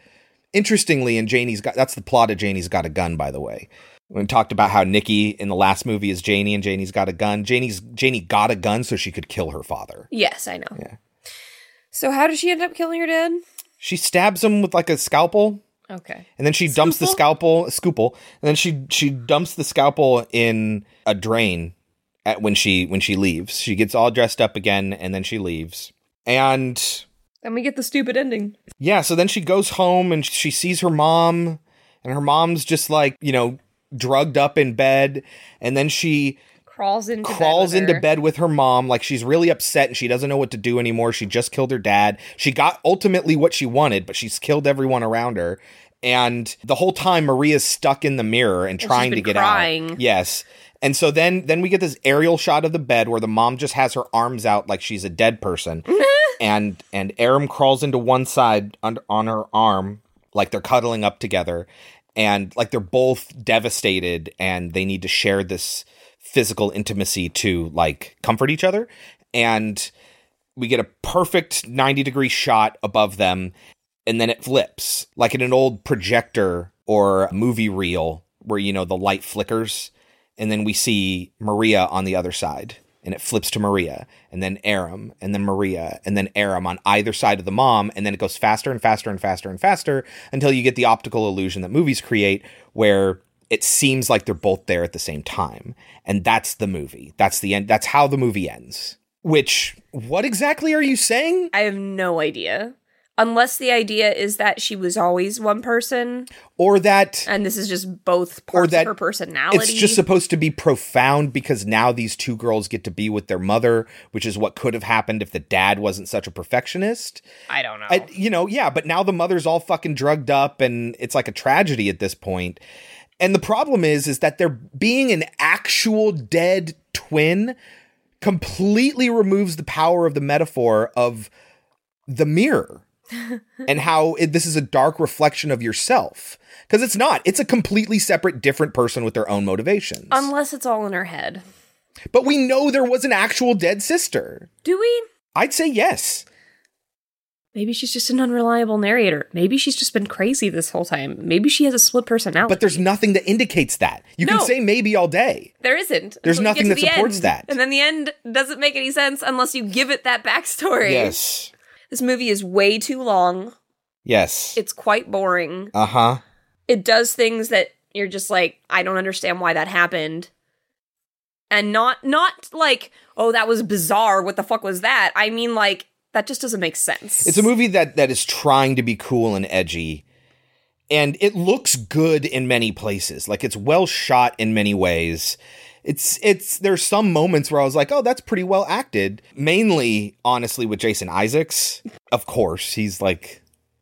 Interestingly, and Janie's got that's the plot of Janie's got a gun, by the way. We talked about how Nikki in the last movie is Janie and Janie's got a gun. Janie's Janie got a gun so she could kill her father. Yes, I know. Yeah. So how does she end up killing her dad? She stabs him with like a scalpel. Okay. And then she dumps the scalpel, scoople, and then she she dumps the scalpel in a drain at when she when she leaves. She gets all dressed up again and then she leaves. And Then we get the stupid ending. yeah, so then she goes home and she sees her mom and her mom's just like, you know, drugged up in bed and then she Crawls into crawls bed with into her. bed with her mom like she's really upset and she doesn't know what to do anymore she just killed her dad she got ultimately what she wanted but she's killed everyone around her and the whole time maria's stuck in the mirror and she's trying to get crying. out yes and so then then we get this aerial shot of the bed where the mom just has her arms out like she's a dead person. And and airam crawls into one side on, on her arm like they're cuddling up together. And like they're both devastated and they need to share this physical intimacy to like comfort each other. And we get a perfect 90 degree shot above them. And then it flips like in an old projector or movie reel where you know the light flickers and then we see Maria on the other side and it flips to Maria and then Airam and then Maria and then Airam on either side of the mom and then it goes faster and faster and faster and faster until you get the optical illusion that movies create where it seems like they're both there at the same time. And that's the movie. That's the end. That's how the movie ends. Which what exactly are you saying? I have no idea. Unless the idea is that she was always one person or that and this is just both or parts that of her personality. It's just supposed to be profound because now these two girls get to be with their mother, which is what could have happened if the dad wasn't such a perfectionist. I don't know. I, you know, yeah, but now the mother's all fucking drugged up and it's like a tragedy at this point. And the problem is is that there being an actual dead twin completely removes the power of the metaphor of the mirror and how it, this is a dark reflection of yourself because it's not it's a completely separate different person with their own motivations Unless it's all in her head. but we know there was an actual dead sister Do we? i'd say yes Maybe she's just an unreliable narrator. Maybe she's just been crazy this whole time. Maybe she has a split personality. but there's nothing that indicates that you No. can say maybe all day There isn't. There's nothing that the supports end. that. And then the end doesn't make any sense unless you give it that backstory. yes This movie is way too long. yes It's quite boring. uh-huh It does things that you're just like, I don't understand why that happened. And not not like, oh, that was bizarre. What the fuck was that? I mean like that just doesn't make sense. It's a movie that that is trying to be cool and edgy. And it looks good in many places. Like it's well shot in many ways. It's it's there's some moments where I was like, "Oh, that's pretty well acted." Mainly honestly with Jason Isaacs. Of course, he's like,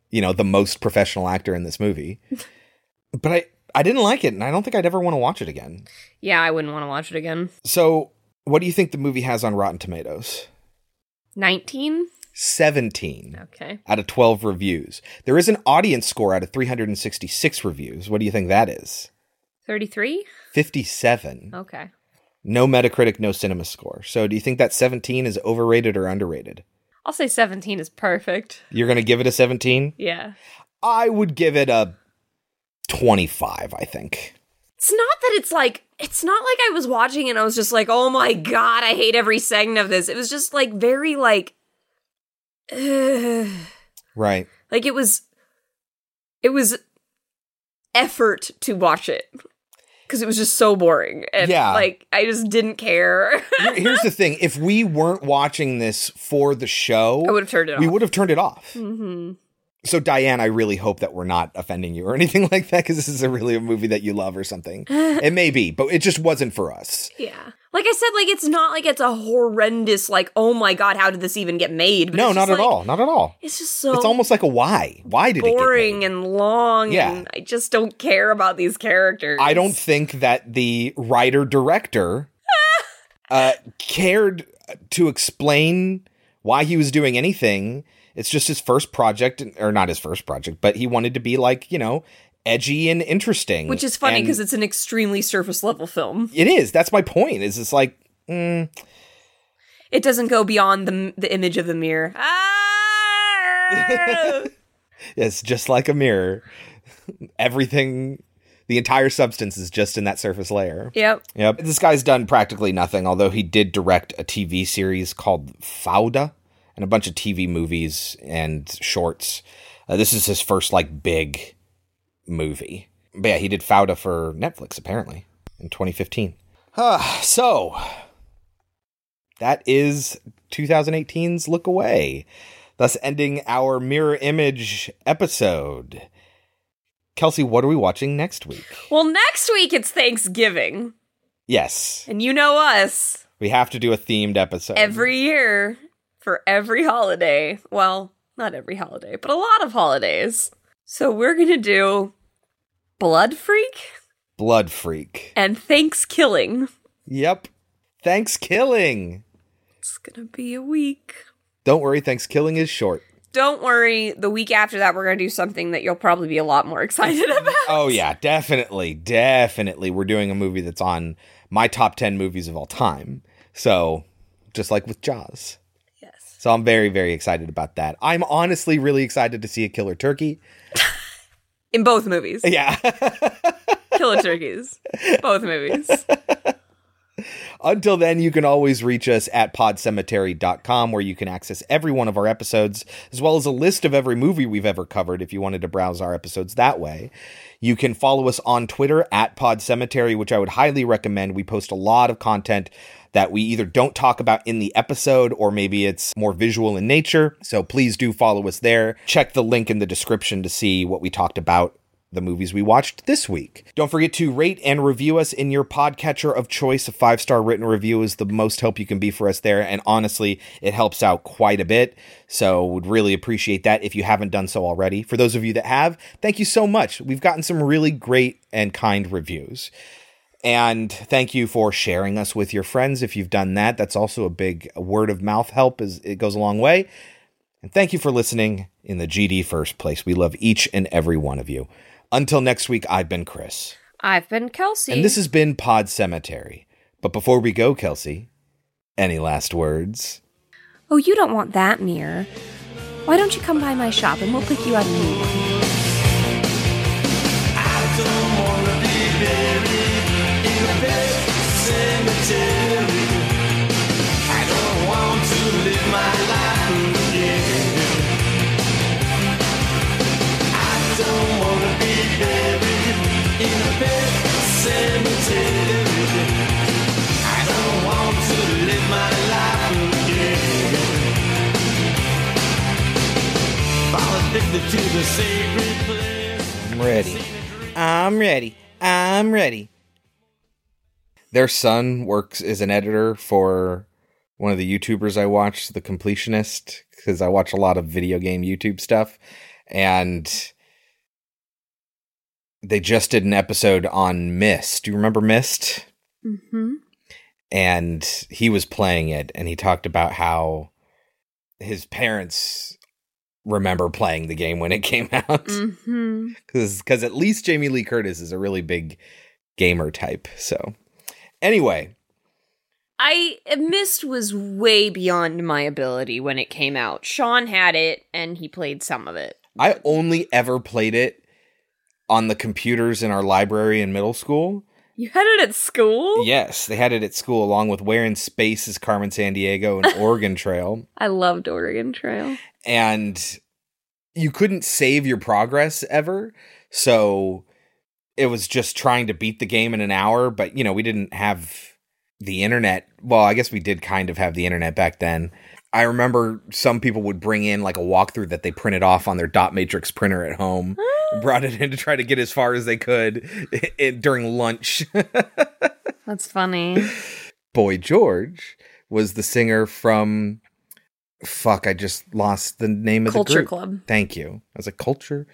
you know, the most professional actor in this movie. but I I didn't like it and I don't think I'd ever want to watch it again. Yeah, I wouldn't want to watch it again. So, what do you think the movie has on Rotten Tomatoes? 19? 17 Okay. out of 12 reviews. There is an audience score out of 366 reviews. What do you think that is? 33? 57. Okay. No Metacritic, no cinema score. So do you think that 17 is overrated or underrated? I'll say 17 is perfect. You're going to give it a 17? Yeah. I would give it a 25, I think. It's not that it's like it's not like I was watching and I was just like, "Oh my god, I hate every second of this." It was just like very like ugh. Right. like it was it was effort to watch it cuz it was just so boring and Yeah. like I just didn't care. Here's the thing if we weren't watching this for the show, I would have turned it we off. would have turned it off. Mhm. So, Diane, I really hope that we're not offending you or anything like that because this is a really a movie that you love or something. it may be, but it just wasn't for us. Yeah. Like I said, like it's not like it's a horrendous like, "Oh my god, how did this even get made?" But no, not at like- all. Not at all. It's just so it's almost like a why. Why did it boring and long Yeah. and I just don't care about these characters. I don't think that the writer director uh, cared to explain why he was doing anything. It's just his first project, or not his first project, but he wanted to be like, you know, edgy and interesting. Which is funny because it's an extremely surface level film. it is. That's my point. Is it's like, mm, It doesn't go beyond the the image of the mirror. Ah! it's just like a mirror. Everything, the entire substance is just in that surface layer. Yep. Yep. This guy's done practically nothing, although he did direct a TV series called Fauda and a bunch of TV movies and shorts. Uh, this is his first like big movie. But yeah, he did Fauda for Netflix apparently in 2015. Ah, so that is 2018's Look Away, thus ending our mirror image episode. Kelsey, what are we watching next week? Well, next week it's Thanksgiving. Yes, And you know us. we have to do a themed episode. Every year for every holiday. Well, not every holiday, but a lot of holidays. So we're going to do Blood Freak Blood Freak. and Thanksgiving. Yep. Thanksgiving. It's going to be a week. Don't worry, Thanksgiving is short. Don't worry, the week after that, we're going to do something that you'll probably be a lot more excited about. Oh yeah, definitely, definitely. We're doing a movie that's on my top ten movies of all time. So, just like with Jaws. So I'm very, very excited about that. I'm honestly really excited to see a killer turkey. In both movies. Yeah. Killer turkeys. Both movies. Until then, you can always reach us at podcemetery.com where you can access every one of our episodes, as well as a list of every movie we've ever covered if you wanted to browse our episodes that way. You can follow us on Twitter at Pod Cemetery, which I would highly recommend. We post a lot of content that we either don't talk about in the episode or maybe it's more visual in nature. So please do follow us there. Check the link in the description to see what we talked about the movies we watched this week. Don't forget to rate and review us in your podcatcher of choice. A five star written review is the most help you can be for us there. And honestly, it helps out quite a bit. So, would really appreciate that if you haven't done so already. For those of you that have, thank you so much. We've gotten some really great and kind reviews. And thank you for sharing us with your friends. If you've done that, that's also a big word of mouth help as it goes a long way. And thank you for listening in the GD first place. We love each and every one of you. Until next week, I've been Chris. I've been Kelsey. And this has been Pod Cemetery. But before we go, Kelsey, any last words? Oh, you don't want that mirror. Why don't you come by my shop and we'll pick you out a new one? I'm ready. I'm ready. I'm ready. Their son works as an editor for one of the YouTubers I watch, The Completionist, because I watch a lot of video game YouTube stuff. And they just did an episode on Myst. Do you remember Myst? Mm-hmm. and he was playing it and he talked about how his parents remember playing the game when it came out Mm-hmm. because at least Jamie Lee Curtis is a really big gamer type. So anyway, I Myst was way beyond my ability when it came out. Sean had it and he played some of it. I only ever played it on the computers in our library in middle school. You had it at school? Yes, they had it at school along with Where in Space is Carmen Sandiego and Oregon Trail. I loved Oregon Trail. and you couldn't save your progress ever. So it was just trying to beat the game in an hour, but you know, we didn't have the internet. Well, I guess we did kind of have the internet back then. I remember some people would bring in like a walkthrough that they printed off on their dot matrix printer at home, brought it in to try to get as far as they could i- during lunch. That's funny. Boy George was the singer from fuck, I just lost the name of Culture the group. Culture Club. Thank you. I was like culture.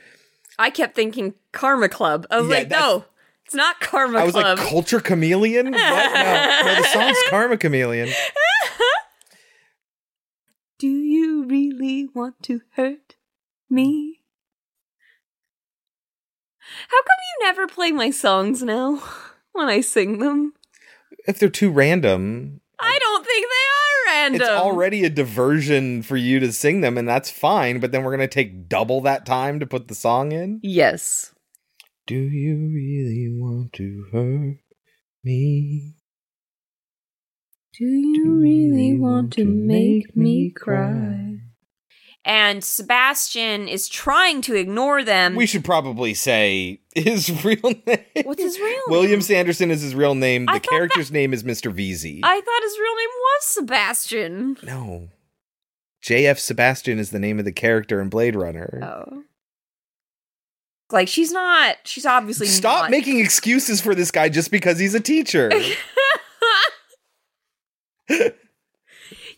I kept thinking Karma Club. I was Yeah, like, no, it's not Karma I was Club. like culture chameleon. No, no, the song's Karma Chameleon. Do you really want to hurt me? How come you never play my songs now when I sing them? If they're too random, I don't think they are random. it's already a diversion for you to sing them, and that's fine. But then we're gonna take double that time to put the song in. Yes. Do you really want to hurt me? Do you really want to make me cry? And Sebastian is trying to ignore them. We should probably say his real name. What's his real name? William Sanderson is his real name. The thought character's name is Mr. Veezy. I thought his real name was Sebastian. no. JF Sebastian is the name of the character in Blade Runner. Oh. Like she's not she's obviously Stop not making excuses for this guy just because he's a teacher.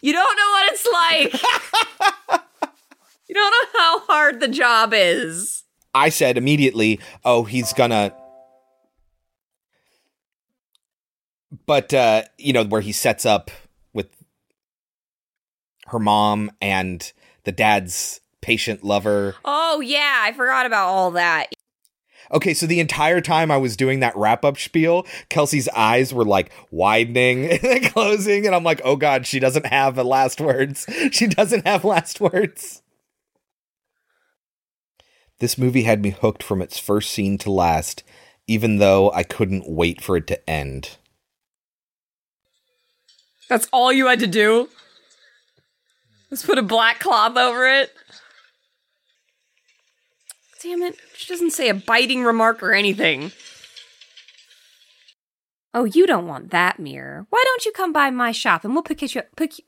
You don't know what it's like. you don't know how hard the job is. I said immediately, oh, he's gonna. But, uh, you know, where he sets up with her mom and the dad's patient lover. Oh yeah, I forgot about all that. Okay, so the entire time I was doing that wrap up spiel, Kelsey's eyes were like widening and closing, and I'm like, oh god, she doesn't have last words. She doesn't have last words. This movie had me hooked from its first scene to last, even though I couldn't wait for it to end. That's all you had to do. Let's put a black cloth over it. Damn it. She doesn't say a biting remark or anything. Oh, you don't want that mirror. Why don't you come by my shop and we'll pick you pick you